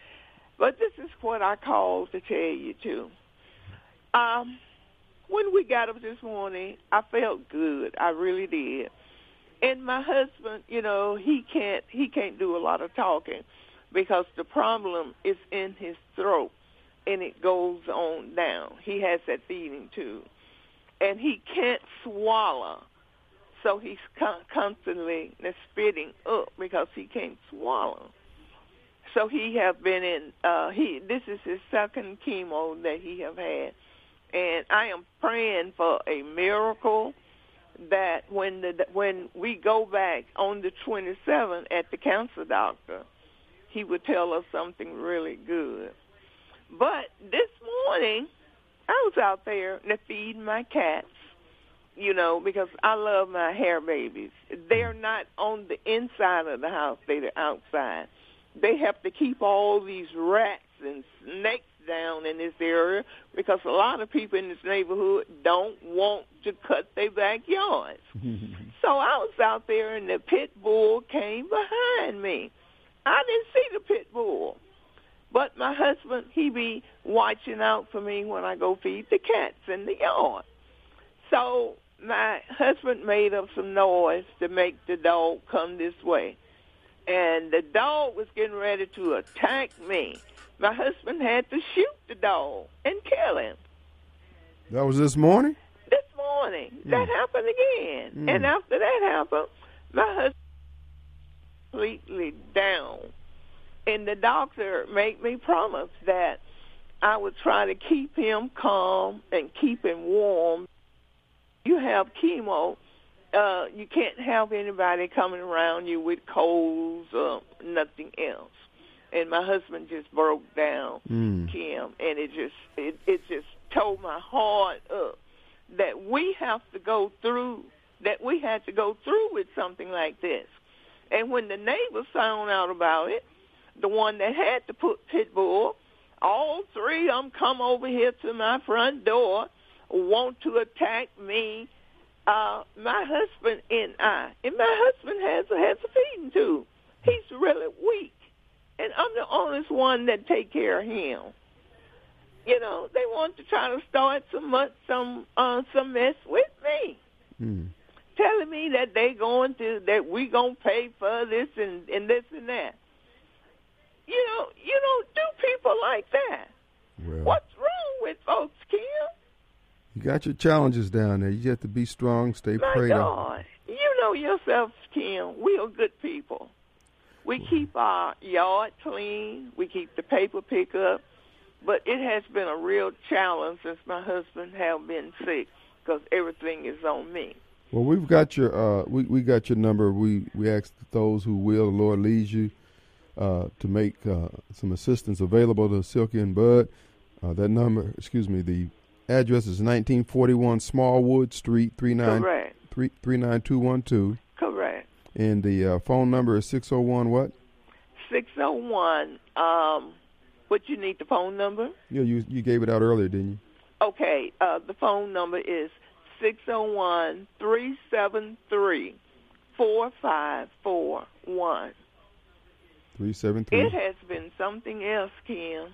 but this is what I called to tell you too. Um, when we got up this morning, I felt good. I really did. And my husband, you know, he can't he can't do a lot of talking because the problem is in his throat and it goes on down. He has that feeding tube. And he can't swallow. So he's con- constantly spitting up because he can't swallow. So he have been in uh he this is his second chemo that he have had and I am praying for a miracle that when the when we go back on the 27th at the cancer doctor, he would tell us something really good. But this morning, I was out there to feed my cats, you know, because I love my hair babies. They're not on the inside of the house; they're outside. They have to keep all these rats and snakes down in this area because a lot of people in this neighborhood don't want to cut their backyards. so I was out there and the pit bull came behind me. I didn't see the pit bull. But my husband, he be watching out for me when I go feed the cats in the yard. So my husband made up some noise to make the dog come this way. And the dog was getting ready to attack me. My husband had to shoot the dog and kill him. that was this morning. This morning, that happened again. Mm. And after that happened, my husband completely down. And the doctor made me promise that I would try to keep him calm and keep him warm. You have chemo, uh, you can't have anybody coming around you with colds or nothing else. And my husband just broke down, Mm. Kim, and it just it it just tore my heart up that we have to go through that we had to go through with something like this. And when the neighbors found out about it, the one that had to put pit bull, all three of them come over here to my front door, want to attack me, uh, my husband and I. And my husband has a has a feeding tube. He's really weak, and I'm the only one that take care of him. You know, they want to try to start some some uh, some mess with me Mm. telling me that they going to that we gonna pay for this and and this and that. You know, you don't do people like that. Well, What's wrong with folks, Kim? you got your challenges down there. You have to be strong, stay My prayed up. God, you know yourself, Kim. We are good people. We keep our yard clean. We keep the paper pickup. But it has been a real challenge since my husband have been sick because everything is on me. Well, we've got your uh, we we got your number. We we ask those who will, the Lord leads you, uh, to make uh, some assistance available to Silky and Bud. Uh, that number, excuse me, the address is 1941 Smallwood Street, three nine three three nine two one two and the uh, phone number is six zero one what? Six oh one. Um, what you need the phone number? Yeah, you you gave it out earlier, didn't you? Okay. Uh, the phone number is six oh one three seven three four five four one. Three seven three. It has been something else, Kim.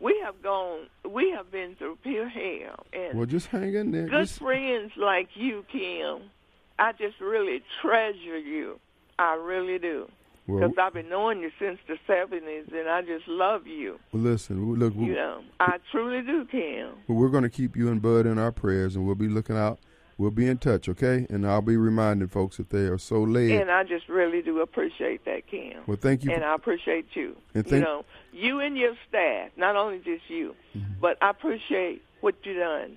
We have gone. We have been through pure hell, and Well, just hang in there. good Just, friends like you, Kim. I just really treasure you. I really do. well, Because I've been knowing you since the 70s, and I just love you. listen. Look, You know, I truly do, Kim. Well, we're going to keep you and Bud in our prayers, and we'll be looking out. We'll be in touch, okay? And I'll be reminding folks if they are so led. And I just really do appreciate that, Kim. well, thank you. And I appreciate you. And you know, you and your staff, not only just you, Mm-hmm. but I appreciate what you've done.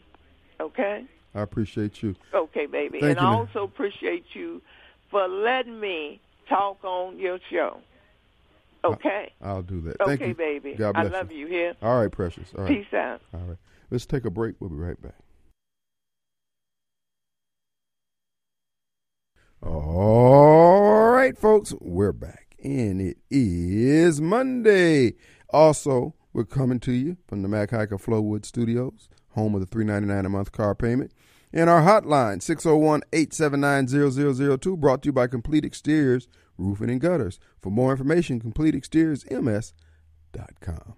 Okay? I appreciate you. Okay, baby. Thank and you, I also appreciate you for letting me talk on your show. Okay? I'll do that. okay, Thank you. baby. God I love you. you here. All right, precious. All right. Peace out. All right. Let's take a break. We'll be right back. All right, folks, we're back, and it is Monday. Also, we're coming to you from the Mac Haik Flowood Studios, home of the three ninety nine a month car payment, and our hotline 601-879-0002, brought to you by Complete Exteriors Roofing and Gutters. For more information, CompleteExteriorsMS.com.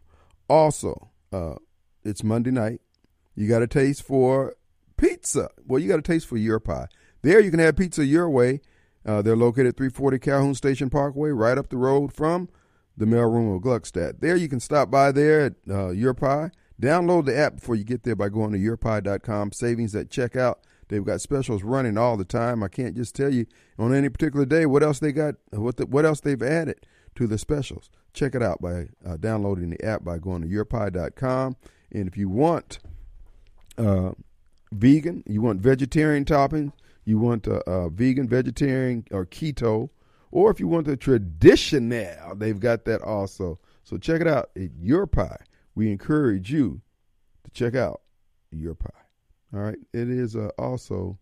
Also, uh, it's Monday night. You got a taste for pizza. Well, you got a taste for your pie. There, you can have pizza your way. Uh, they're located at 340 Calhoun Station Parkway, right up the road from the mailroom of Gluckstadt. There, you can stop by there at uh, Your Pie. Download the app before you get there by going to yourpie.com. Savings at checkout. They've got specials running all the time. I can't just tell you on any particular day what else they got, what the, what else they've added to the specials. Check it out by uh, downloading the app by going to yourpie.com. And if you want uh, vegan, you want vegetarian toppings, you want uh, uh, vegan, vegetarian, or keto, or if you want the traditional, they've got that also. So check it out at Your Pie. We encourage you to check out Your Pie. All right. It is uh, also,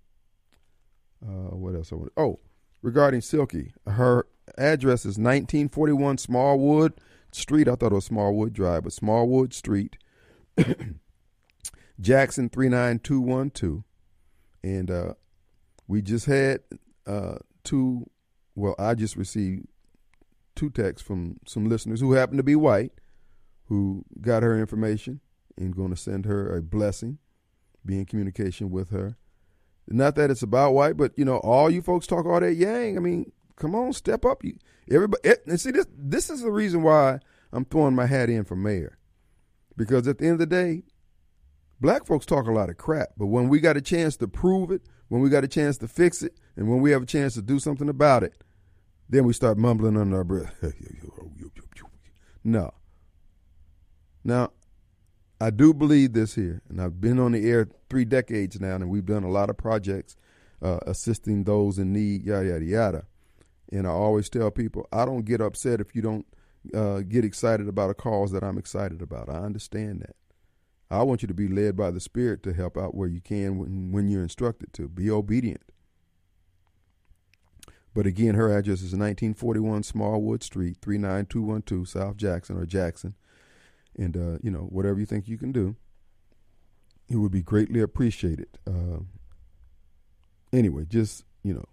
uh, what else I want? Oh, regarding Silky, her address is 1941 Smallwood Street. I thought it was Smallwood Drive, but Smallwood Street. Jackson 39212. And uh, we just had uh, two, well, I just received two texts from some listeners who happen to be white who got her information and going to send her a blessing, be in communication with her. Not that it's about white, but you know, all you folks talk all that yang. I mean, come on, step up. You everybody eh, and see this this is the reason why I'm throwing my hat in for mayor. Because at the end of the day, black folks talk a lot of crap, but when we got a chance to prove it, when we got a chance to fix it, and when we have a chance to do something about it, then we start mumbling under our breath. no. Now, I do believe this here, and I've been on the air three decades now, and we've done a lot of projects uh, assisting those in need, yada yada yada. And I always tell people, I don't get upset if you don't uh, get excited about a cause that I'm excited about. I understand that. I want you to be led by the Spirit to help out where you can when, when you're instructed to. Be obedient. But again, her address is 1941 Smallwood Street, 39212 South Jackson or Jackson. And, uh, you know, whatever you think you can do, it would be greatly appreciated. Uh, anyway, just, you know,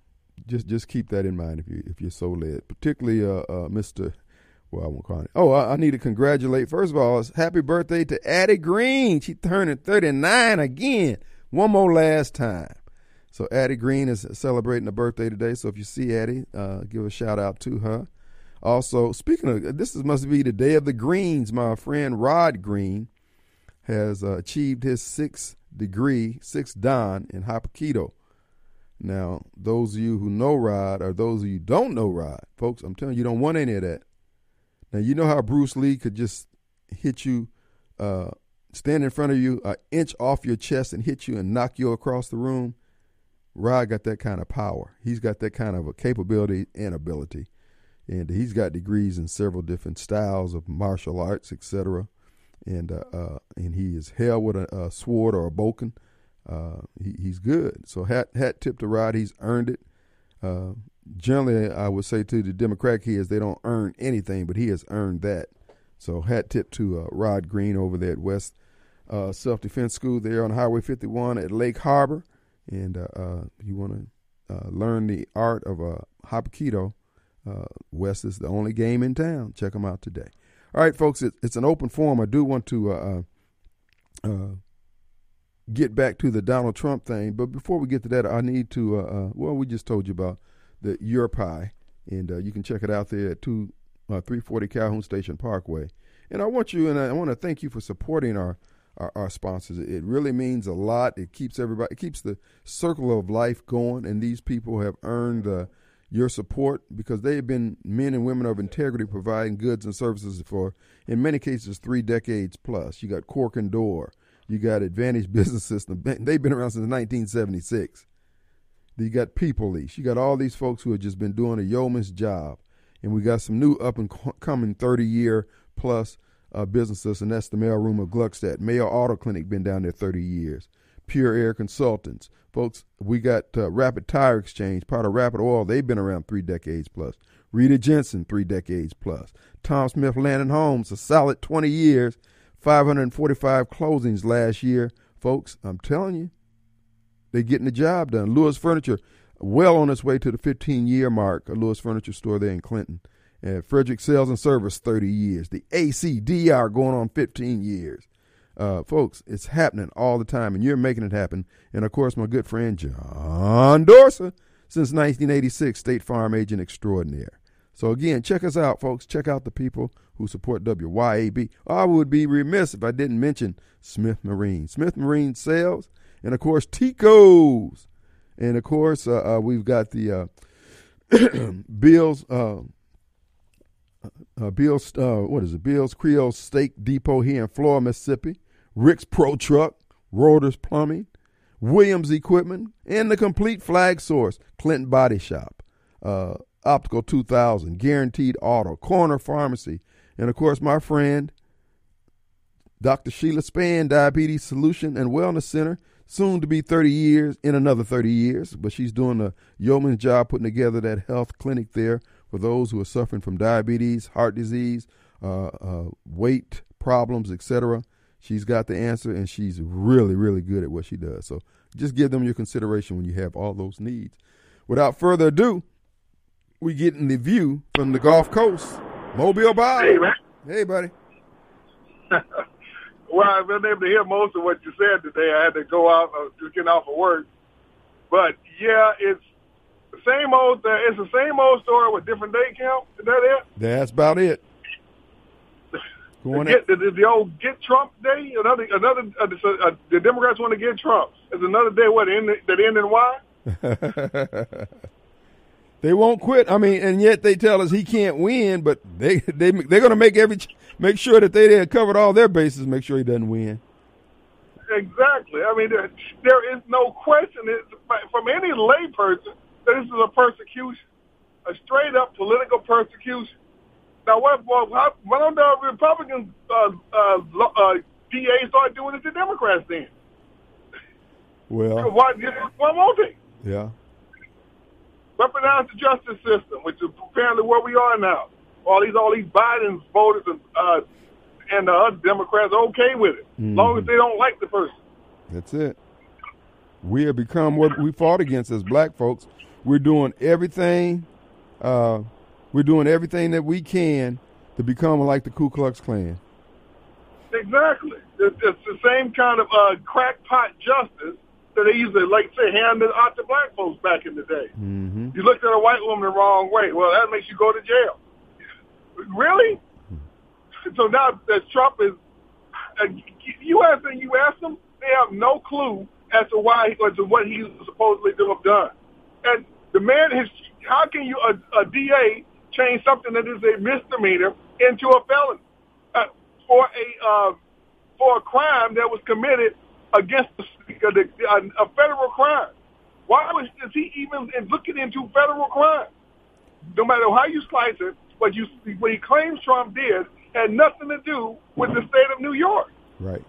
just just keep that in mind if you if you're so led, particularly uh, uh, Mr. Well, I won't call it. Oh, I, I, need to congratulate. First of all, happy birthday to Addie Green. She turning 39 again. One more last time. So Addie Green is celebrating a birthday today. So if you see Addie, uh, give a shout out to her. Also, speaking of this, is, must be the day of the greens. My friend Rod Green has uh, achieved his sixth degree, sixth dan in Hapkido. Now, those of you who know Rod, or those of you don't know Rod, folks, I'm telling you, you don't want any of that. Now, you know how Bruce Lee could just hit you, uh, stand in front of you, an inch off your chest and hit you and knock you across the room? Rod got that kind of power. He's got that kind of a capability and ability. And he's got degrees in several different styles of martial arts, etc. And uh, uh, and he is held with a, a sword or a bokken uh, he, he's good. So hat hat tip to Rod. He's earned it. Uh, generally, I would say to the Democrat kids, they don't earn anything, but he has earned that. So hat tip to uh, Rod Green over there at West uh, Self Defense School there on Highway 51 at Lake Harbor. And you want to learn the art of uh, Hapkido, West is the only game in town. Check them out today. All right, folks, it, it's an open forum. I do want to get back to the Donald Trump thing. But before we get to that, I need to, uh, uh, well, we just told you about the Your Pie, and uh, you can check it out there at two, uh, 340 Calhoun Station Parkway. And I want you, and I want to thank you for supporting our, our, our sponsors. It really means a lot. It keeps everybody, it keeps the circle of life going, and these people have earned uh, your support because they have been men and women of integrity providing goods and services for, in many cases, three decades plus. You got Cork and Door. You got Advantage Business System. They've been around since 1976. You got People Lease. You got all these folks who have just been doing a yeoman's job. And we got some new up and coming 30 year plus uh, businesses, and that's the mailroom of Gluckstadt. Mayo Auto Clinic been down there 30 years. Pure Air Consultants. Folks, we got uh, Rapid Tire Exchange, part of Rapid Oil. They've been around three decades plus. Rita Jensen, three decades plus. Tom Smith Land and Homes, a solid 20 years. 545 closings last year. Folks, I'm telling you, they're getting the job done. Lewis Furniture, well on its way to the 15 year mark, a Lewis Furniture store there in Clinton. Frederick Sales and Service, 30 years. The ACDR going on 15 years. Uh, folks, it's happening all the time, and you're making it happen. And of course, my good friend John Dorsa, since 1986, State Farm Agent Extraordinaire. So again, check us out, folks. Check out the people who support WYAB. I would be remiss if I didn't mention Smith Marine. Smith Marine Sales, and of course, Tico's. And of course, uh, uh, we've got the uh, Bill's. Uh, uh, Bill's, uh, what is it? Bill's Creole Steak Depot here in Florida, Mississippi. Rick's Pro Truck, Rotors Plumbing, Williams Equipment, and the complete flag source, Clinton Body Shop, Optical 2000, Guaranteed Auto, Corner Pharmacy, and of course, my friend, Dr. Sheila Span, Diabetes Solution and Wellness Center, soon to be 30 years, in another 30 years, but she's doing a yeoman's job putting together that health clinic there for those who are suffering from diabetes, heart disease, uh, uh, weight problems, etc. She's got the answer, and she's really, really good at what she does. So just give them your consideration when you have all those needs. Without further ado, we get in the view from the Gulf Coast. Mobile Bob. Hey, man. Hey, buddy. well, I've been able to hear most of what you said today. I had to go out, uh, just getting off of work. But yeah, it's the same old. Uh, it's the same old story with different day count. Is that it? That's about it. The, get, the, the, old get Trump day. Another another. Uh, uh, the Democrats want to get Trump. It's another day. What in that end in why? They won't quit. I mean, and yet they tell us he can't win, but they they they're going to make every make sure that they have covered all their bases. Make sure he doesn't win. Exactly. I mean, there, there is no question it's, from any layperson that this is a persecution, a straight up political persecution. Now, what, what, why don't the Republican uh, uh, uh, DA start doing it to Democrats then? Well, why, why won't they? Yeah. Weaponize the justice system, which is apparently where we are now. All these, all these Biden voters and uh, and the other Democrats are okay with it, mm-hmm. as long as they don't like the person. That's it. We have become what we fought against as black folks. We're doing everything. Uh, we're doing everything that we can to become like the Ku Klux Klan. Exactly. It's, it's the same kind of uh, crackpot justice that they used to, like, say, hand it out to black folks back in the day. Mm-hmm. You looked at a white woman the wrong way. Well, that makes you go to jail. Really? So now that Trump is, uh, you ask them, you ask them, they have no clue as to why, as to what he supposedly to have done. And the man is, how can you, a, a DA, change something that is a misdemeanor into a felony uh, for a uh, for a crime that was committed against the, the, a, a federal crime? Why was, is he even looking into federal crime? No matter how you slice it, what you what he claims Trump did had nothing to do with the state of New York. Right.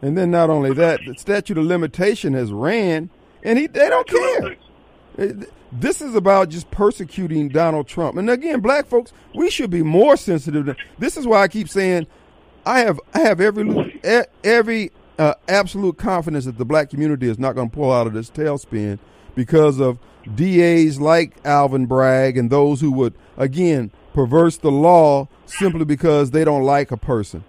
And then not only that, the statute of limitation has ran, and he they don't care. This is about just persecuting Donald Trump. And again, black folks, we should be more sensitive. this is why I keep saying I have I have every every uh, absolute confidence that the black community is not going to pull out of this tailspin because of DAs like Alvin Bragg and those who would again perverse the law simply because they don't like a person.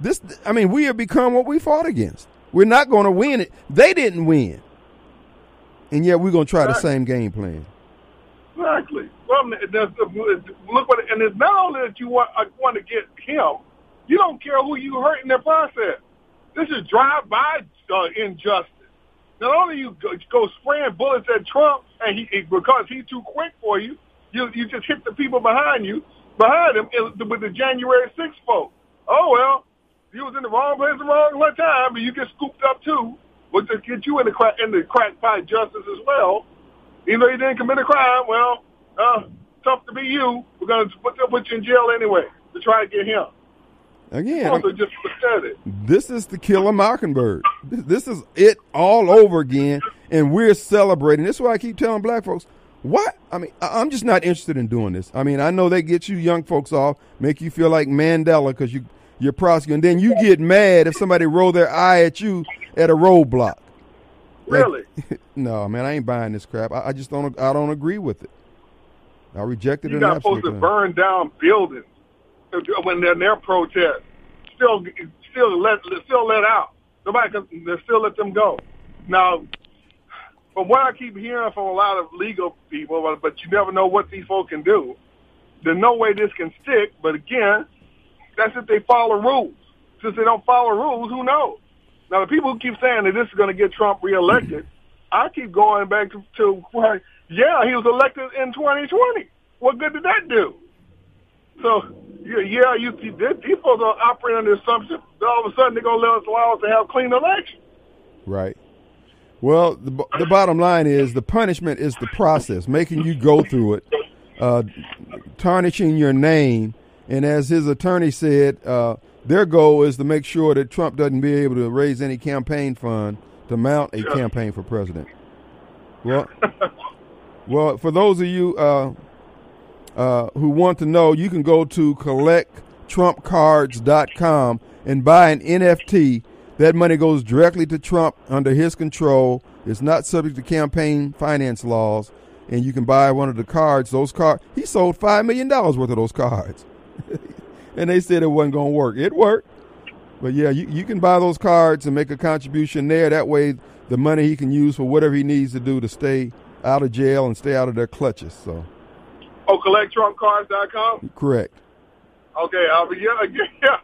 This, I mean, we have become what we fought against. We're not going to win it. They didn't win, and yet we're going to try exactly. the same game plan. Exactly. Well, look what, and it's not only that you want uh, want to get him. You don't care who you hurt in the process. This is drive-by uh, injustice. Not only you go, go spraying bullets at Trump, and he because he's too quick for you, you you just hit the people behind you, behind him with the January 6th vote. Oh well, you was in the wrong place at the wrong time, but you get scooped up too. We'll just get you in the crack in the crackpot justice as well. Even though you didn't commit a crime, well, uh, tough to be you. We're gonna put, put you in jail anyway to try to get him. Again, also just pathetic. This is the Kill a Mockingbird. This is it all over again, and we're celebrating. This is why I keep telling black folks what? I mean, I'm just not interested in doing this. I mean, I know they get you young folks off, make you feel like Mandela because you you're prosecuting, and then you get mad if somebody roll their eye at you at a roadblock. Really? Like, no, man, I ain't buying this crap. I, I, just don't. I don't agree with it. I rejected it. You're not supposed to burn down buildings when they're in their protest. Still, still let still let out. Nobody can still let them go. Now, from what I keep hearing from a lot of legal people, but you never know what these folks can do. There's no way this can stick, but again, that's if they follow rules. Since they don't follow rules, who knows? Now, the people who keep saying that this is going to get Trump reelected, I keep going back to, to yeah, he was elected in 2020. What good did that do? So, yeah, yeah you, these folks are operating under the assumption that all of a sudden they're going to let us allow us to have clean elections. Right. Well, the, the bottom line is the punishment is the process, making you go through it, uh, tarnishing your name. And as his attorney said, uh, their goal is to make sure that Trump doesn't be able to raise any campaign fund to mount a campaign for president. Well, well, for those of you uh, uh, who want to know, you can go to collecttrumpcards.com and buy an NFT that money goes directly to Trump under his control. It's not subject to campaign finance laws, and you can buy one of the cards. Those cards, he sold five million dollars worth of those cards, and they said it wasn't going to work. It worked, but yeah, you, you can buy those cards and make a contribution there. That way, the money he can use for whatever he needs to do to stay out of jail and stay out of their clutches. So, oh, collecttrumpcards.com. Correct. Okay, I'll yeah, yeah.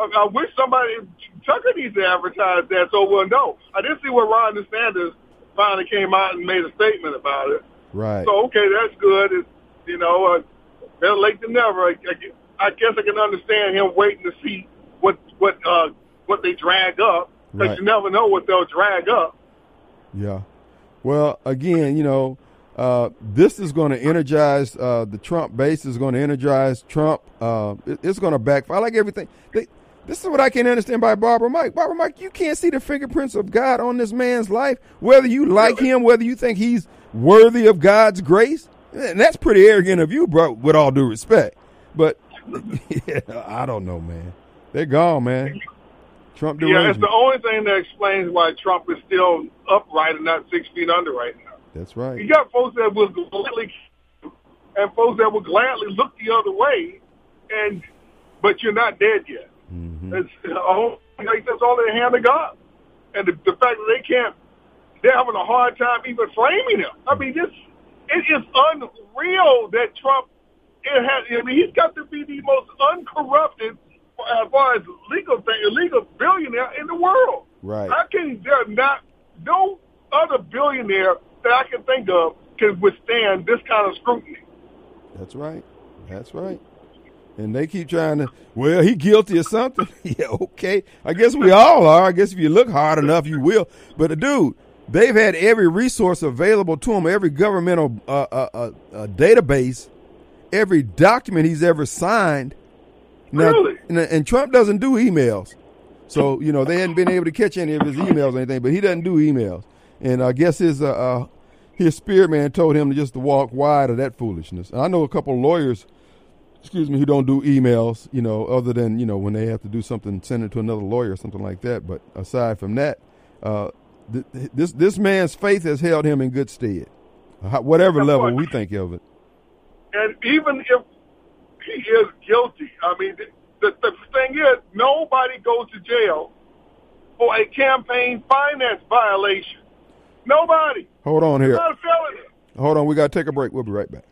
I wish somebody Tucker needs to advertise that so we'll know. I did see where Ron DeSantis finally came out and made a statement about it. Right. So okay, that's good. It's, you know, uh, better late than never. I, I, I guess I can understand him waiting to see what what uh, what they drag up because Right. you never know what they'll drag up. Yeah. Well, again, you know, uh, this is going to energize uh, the Trump base. Is going to energize Trump. Uh, it- it's going to backfire. I like everything. They, this is what I can't understand by Barbara Mike. Barbara Mike, you can't see the fingerprints of God on this man's life, whether you like him, whether you think he's worthy of God's grace. And that's pretty arrogant of you, bro. With all due respect, but yeah, I don't know, man. They're gone, man. Trump Yeah, it's the only thing that explains why Trump is still upright and not six feet under right now. That's right. You got folks that will gladly, and folks that will gladly look the other way, and but you're not dead yet. Mhm. It's all, that's all in the hand of God, and the, the fact that they can't, they're having a hard time even framing him. I mean, this it is unreal that Trump. It has. I mean, he's got to be the most uncorrupted, as far as legal thing, illegal billionaire in the world. Right. How can there not no other billionaire that I can think of can withstand this kind of scrutiny? That's right. That's right. And they keep trying to, well, he guilty or something. yeah, okay. I guess we all are. I guess if you look hard enough, you will. But uh, dude, they've had every resource available to him, every governmental uh, uh, uh, uh, database, every document he's ever signed. Now, Really? and, and Trump doesn't do emails. So, you know, they hadn't been able to catch any of his emails or anything, but he doesn't do emails. And I guess his uh, uh, his spirit man told him to just to walk wide of that foolishness. And I know a couple of lawyers, excuse me, who don't do emails, you know, other than, you know, when they have to do something, send it to another lawyer or something like that. But aside from that, uh, this this man's faith has held him in good stead, whatever level we think of it. And even if he is guilty, I mean, the, the thing is, nobody goes to jail for a campaign finance violation. Nobody. Hold on here. not a felony. Hold on, we got to take a break. We'll be right back.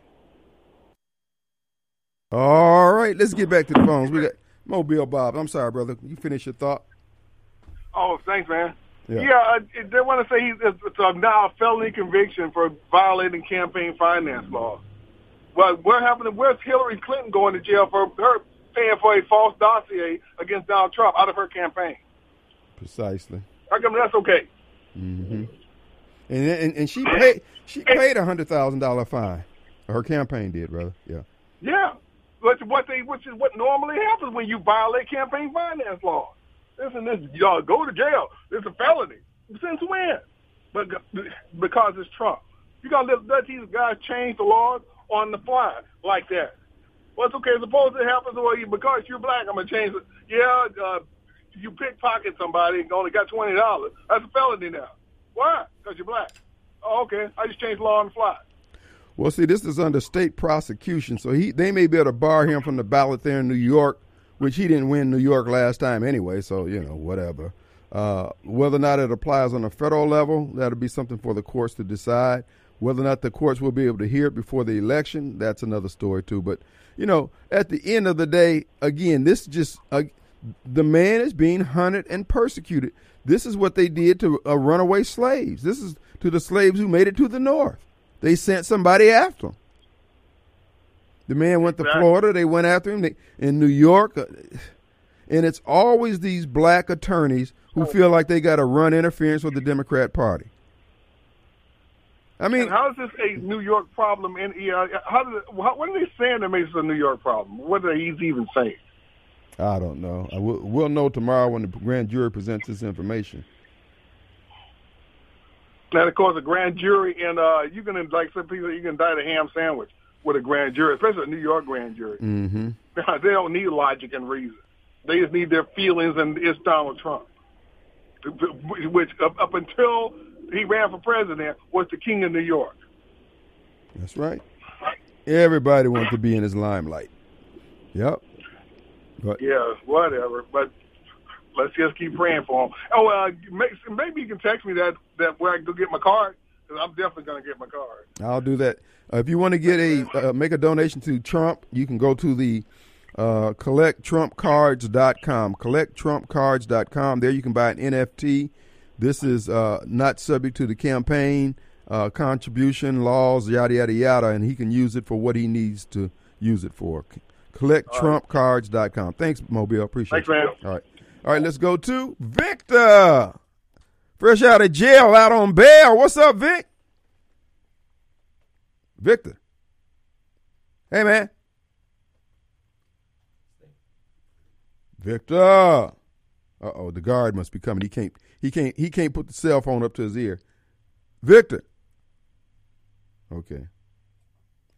All right, let's get back to the phones. We got Mobile Bob. I'm sorry, brother. You finish your thought. Oh, thanks, man. Yeah. Yeah, they want to say he's it's, it's a, now a felony conviction for violating campaign finance laws. Well, what happened? Where's Hillary Clinton going to jail for her paying for a false dossier against Donald Trump out of her campaign? Precisely. How come that's okay? hmm And, and and she paid she paid a hundred thousand dollar fine. Her campaign did, brother. Yeah. Yeah, which what they which is what normally happens when you violate campaign finance laws. Listen, this y'all go to jail. It's a felony. Since when? But because it's Trump, you gotta let, these guys change the laws on the fly like that. Well, it's okay. Suppose it happens well, you because you're black, I'm gonna change it. Yeah, uh, you pickpocket somebody and only got twenty dollars. That's a felony now. Why? Because you're black. Oh, okay. I just changed law on the fly. Well, see, this is under state prosecution, so he they may be able to bar him from the ballot there in New York, which he didn't win New York last time anyway. So you know, whatever. Uh, whether or not it applies on a federal level, that'll be something for the courts to decide. Whether or not the courts will be able to hear it before the election, that's another story too. But you know, at the end of the day, again, this just uh, the man is being hunted and persecuted. This is what they did to uh, runaway slaves. This is to the slaves who made it to the north. They sent somebody after him. The man went to Florida. They went after him. They, in New York, uh, and it's always these black attorneys who feel like they got to run interference with the Democrat Party. I mean, And how is this a New York problem? In uh, how how, what are they saying that makes it a New York problem? What are he's even saying? I don't know. I will, we'll know tomorrow when the grand jury presents this information. And of course, a grand jury, and uh, you can like some people, you can indict a ham sandwich with a grand jury, especially a New York grand jury. Mm-hmm. they don't need logic and reason. They just need their feelings, and it's Donald Trump, which up, until he ran for president was the king of New York. That's right. Everybody wants to be in his limelight. Yep. But Yeah, whatever. But let's just keep praying for him. Oh, uh, maybe you can text me that that where I can go get my card because I'm definitely gonna get my card. I'll do that. Uh, if you want to get a uh, make a donation to Trump, you can go to the uh, collecttrumpcards.com. Collecttrumpcards.com. There you can buy an NFT. This is uh, not subject to the campaign uh, contribution laws, yada yada yada, and he can use it for what he needs to use it for. Collecttrumpcards.com. Thanks, Mobile. Appreciate Thanks, man. it. All right. All right, let's go to Victor. Fresh out of jail, out on bail. What's up, Vic? Victor. Hey, man. Victor. Uh oh, the guard must be coming. He can't. He can't. He can't put the cell phone up to his ear. Victor. Okay.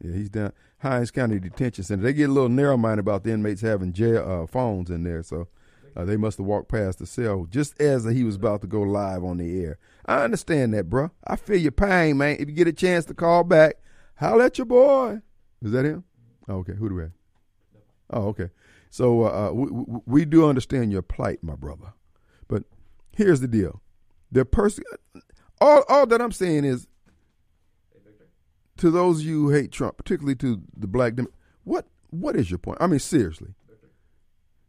Yeah, he's down Hinds County Detention Center. They get a little narrow minded about the inmates having jail uh, phones in there, so uh, they must have walked past the cell just as he was about to go live on the air. I understand that, bro. I feel your pain, man. If you get a chance to call back, holler at your boy. Is that him? Oh, okay. Who do we have? Oh, okay. So uh, uh we, we do understand your plight, my brother. But here's the deal: the person, all all that I'm saying is, to those of you who hate Trump, particularly to the black, Dem- what what is your point? I mean, seriously.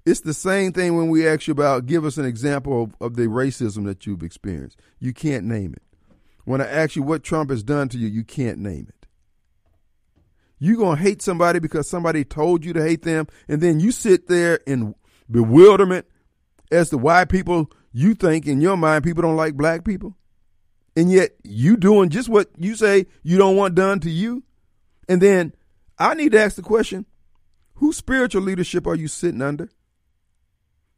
It's the same thing when we ask you about give us an example of, of the racism that you've experienced. You can't name it. When I ask you what Trump has done to you, you can't name it. You're gonna hate somebody because somebody told you to hate them, and then you sit there in bewilderment as to why people you think in your mind people don't like black people, and yet you doing just what you say you don't want done to you, and then I need to ask the question: Whose spiritual leadership are you sitting under?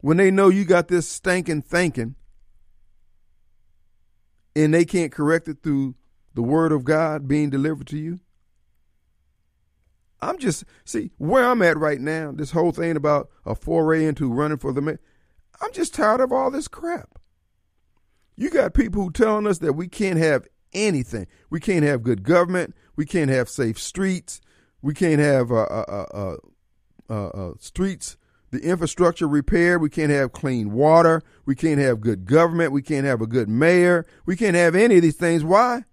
When they know you got this stinking thinking, and they can't correct it through the word of God being delivered to you. I'm just see where I'm at right now. This whole thing about a foray into running for the man. I'm just tired of all this crap. You got people who telling us that we can't have anything. We can't have good government. We can't have safe streets. We can't have uh, uh, uh, uh, streets, the infrastructure repaired. We can't have clean water. We can't have good government. We can't have a good mayor. We can't have any of these things. Why?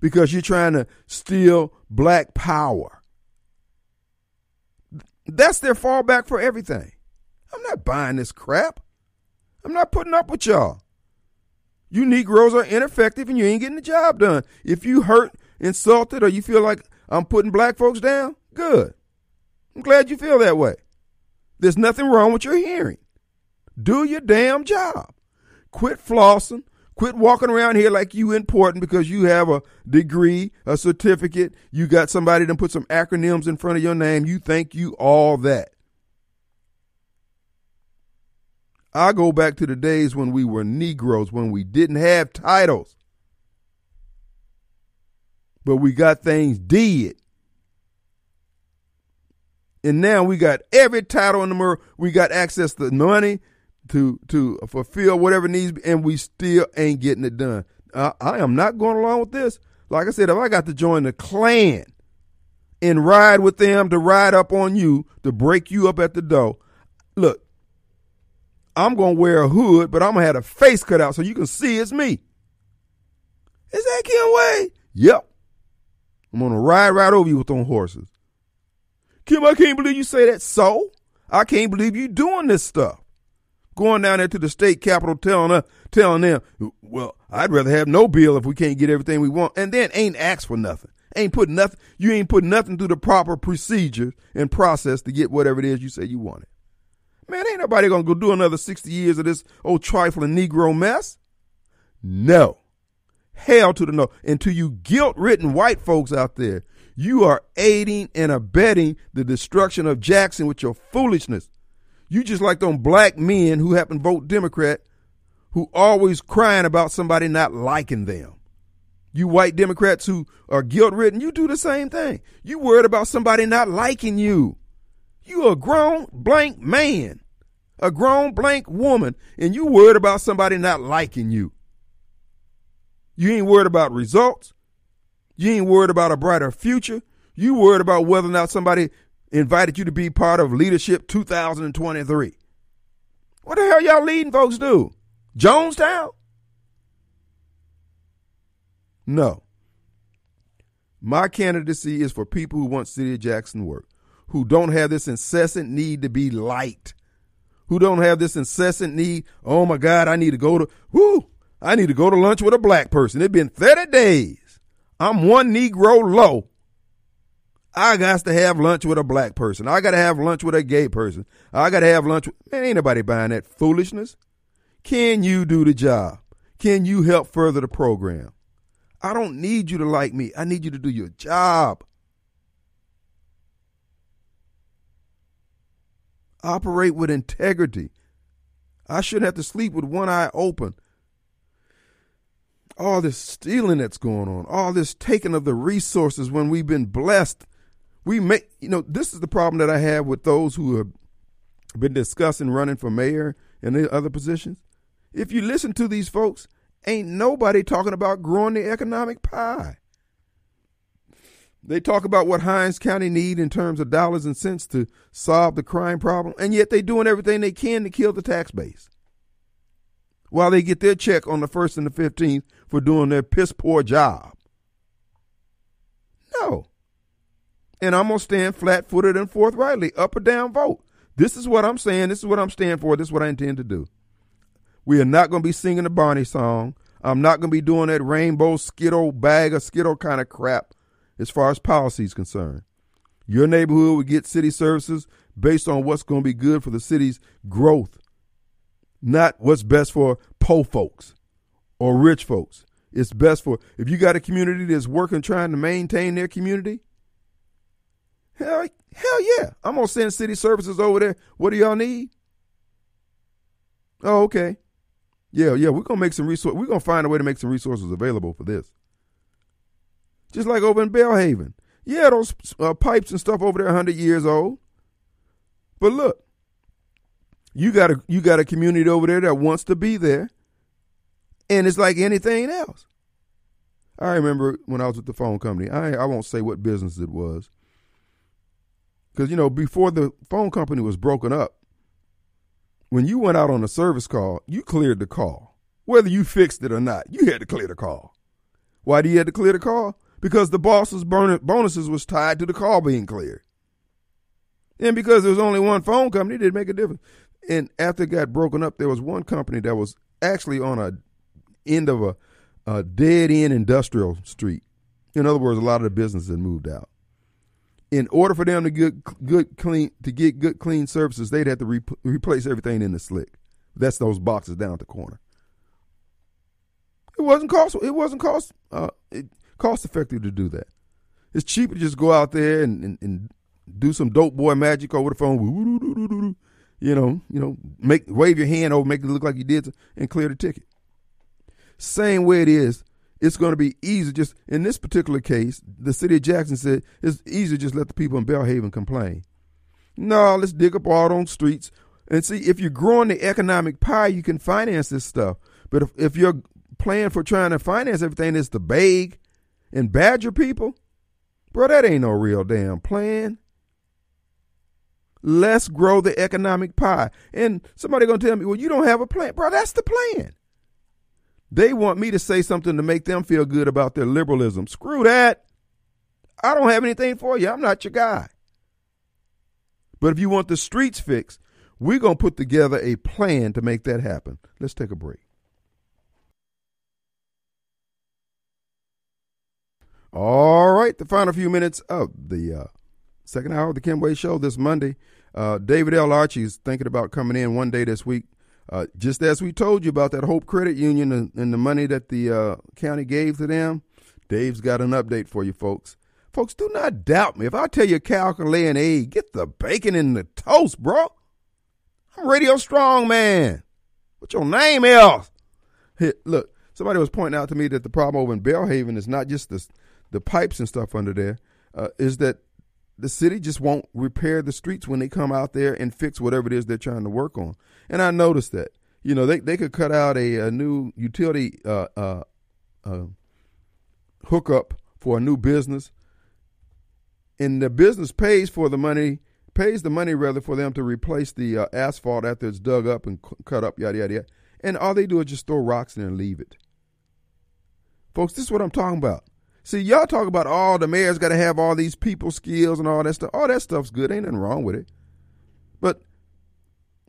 Because you're trying to steal black power. That's their fallback for everything. I'm not buying this crap. I'm not putting up with y'all. You Negroes are ineffective and you ain't getting the job done. If you hurt, insulted, or you feel like I'm putting black folks down, good. I'm glad you feel that way. There's nothing wrong with your hearing. Do your damn job. Quit flossing. Quit walking around here like you important because you have a degree, a certificate. You got somebody to put some acronyms in front of your name. You think you all that. I go back to the days when we were Negroes, when we didn't have titles. But we got things did. And now we got every title in the world. We got access to money to to fulfill whatever needs, and we still ain't getting it done. I, I am not going along with this. Like I said, if I got to join the Klan and ride with them to ride up on you to break you up at the door, look, I'm gonna wear a hood, but I'm gonna have a face cut out so you can see it's me. Is that Kim Wade? Yep. I'm gonna ride right over you with them horses. Kim, I can't believe you say that. So I can't believe you doing this stuff. Going down there to the state capitol telling telling them, well, I'd rather have no bill if we can't get everything we want, and then ain't asked for nothing. Ain't put nothing. You ain't put nothing through the proper procedure and process to get whatever it is you say you wanted. Man, ain't nobody gonna go do another sixty years of this old trifling Negro mess. No. Hell to the no. And to you guilt ridden white folks out there, you are aiding and abetting the destruction of Jackson with your foolishness. You just like them black men who happen to vote Democrat who always crying about somebody not liking them. You white Democrats who are guilt ridden, you do the same thing. You worried about somebody not liking you. You a grown blank man, a grown blank woman, and you worried about somebody not liking you. You ain't worried about results. You ain't worried about a brighter future. You worried about whether or not somebody invited you to be part of Leadership 2023. What the hell y'all leading folks do? Jonestown? No. My candidacy is for people who want City of Jackson work, who don't have this incessant need to be liked, who don't have this incessant need, oh my God, I need to go to, whoo, I need to go to lunch with a black person. It's been 30 days. I'm one Negro low. I got to have lunch with a black person. I got to have lunch with a gay person. I got to have lunch with, man, ain't nobody buying that foolishness. Can you do the job? Can you help further the program? I don't need you to like me. I need you to do your job. Operate with integrity. I shouldn't have to sleep with one eye open. All this stealing that's going on, all this taking of the resources when we've been blessed. We make, you know, this is the problem that I have with those who have been discussing running for mayor and the other positions. If you listen to these folks, ain't nobody talking about growing the economic pie. They talk about what Hinds County need in terms of dollars and cents to solve the crime problem, and yet they're doing everything they can to kill the tax base. While they get their check on the 1st and the 15th for doing their piss poor job. No. And I'm going to stand flat footed and forthrightly, up or down vote. This is what I'm saying. This is what I'm standing for. This is what I intend to do. We are not going to be singing the Barney song. I'm not going to be doing that rainbow skittle bag of skittle kind of crap as far as policy is concerned. Your neighborhood will get city services based on what's going to be good for the city's growth, not what's best for poor folks or rich folks. It's best for if you got a community that's working trying to maintain their community. Hell, hell yeah. I'm gonna send city services over there. What do y'all need? Oh, okay. Yeah, yeah, we're gonna make some resources. We're gonna find a way to make some resources available for this. Just like over in Belhaven. Yeah, those uh, pipes and stuff over there, 100 years old. But look, you got a you got a community over there that wants to be there, and it's like anything else. I remember when I was with the phone company. I I won't say what business it was, because you know before the phone company was broken up, when you went out on a service call, you cleared the call, whether you fixed it or not. You had to clear the call. Why do you have to clear the call? because the boss's bonuses was tied to the call being cleared. And because there was only one phone company, it didn't make a difference. And after it got broken up, there was one company that was actually on a end of a, a dead end industrial street. In other words, a lot of the businesses had moved out. In order for them to get good clean to get good clean services, they'd have to re- replace everything in the slick. That's those boxes down at the corner. It wasn't cost. It wasn't cost. Uh, it, cost effective to do that. It's cheaper to just go out there and, and, and do some dope boy magic over the phone. You know, you know, make wave your hand over, make it look like you did, and clear the ticket. Same way it is, it's going to be easy. Just in this particular case, the city of Jackson said it's easy to just let the people in Belhaven complain. No, let's dig up all those streets and see if you're growing the economic pie, you can finance this stuff. But if, if your plan for trying to finance everything is to beg and badger people, bro, that ain't no real damn plan. Let's grow the economic pie. And somebody gonna tell me, well, you don't have a plan. Bro, that's the plan. They want me to say something to make them feel good about their liberalism. Screw that. I don't have anything for you. I'm not your guy. But if you want the streets fixed, we're going to put together a plan to make that happen. Let's take a break. All right, the final few minutes of the uh, second hour of the Kim Wade Show this Monday. Uh, David L. Archie is thinking about coming in one day this week. Uh, just as we told you about that Hope Credit Union and, and the money that the uh, county gave to them, Dave's got an update for you folks. Folks, do not doubt me. If I tell you calculating A, get the bacon in the toast, bro. I'm Radio Strong Man. What's your name else? Look, somebody was pointing out to me that the problem over in Belhaven is not just the the pipes and stuff under there, uh, is that the city just won't repair the streets when they come out there and fix whatever it is they're trying to work on. And I noticed that. You know, they, they could cut out a, a new utility uh, uh, uh, hookup for a new business, and the business pays for the money, pays the money rather for them to replace the uh, asphalt after it's dug up and cut up, yada yada yada. And all they do is just throw rocks in and leave it. Folks, this is what I'm talking about. See, y'all talk about all oh, the mayor's got to have all these people skills and all that stuff. All that stuff's good. Ain't nothing wrong with it. But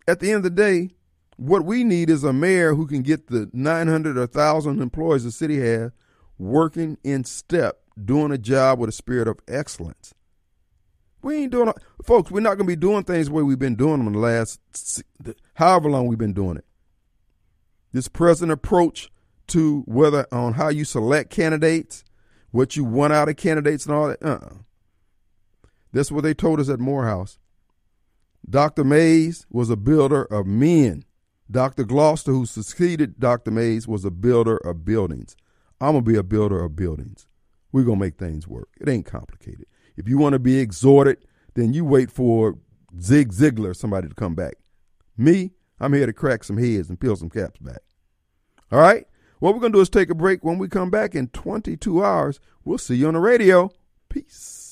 at the end of the day, what we need is a mayor who can get the 900 or 1,000 employees the city has working in step, doing a job with a spirit of excellence. We ain't doing, folks. We're not going to be doing things the way we've been doing them in the last, however long we've been doing it. This present approach to whether on how you select candidates, what you want out of candidates, and all that. Uh-uh. That's what they told us at Morehouse. Dr. Mays was a builder of men. Dr. Gloster, who succeeded Dr. Mays, was a builder of buildings. I'm going to be a builder of buildings. We're going to make things work. It ain't complicated. If you want to be exhorted, then you wait for Zig Ziglar, somebody to come back. Me, I'm here to crack some heads and peel some caps back. All right? What we're going to do is take a break. When we come back in 22 hours, we'll see you on the radio. Peace.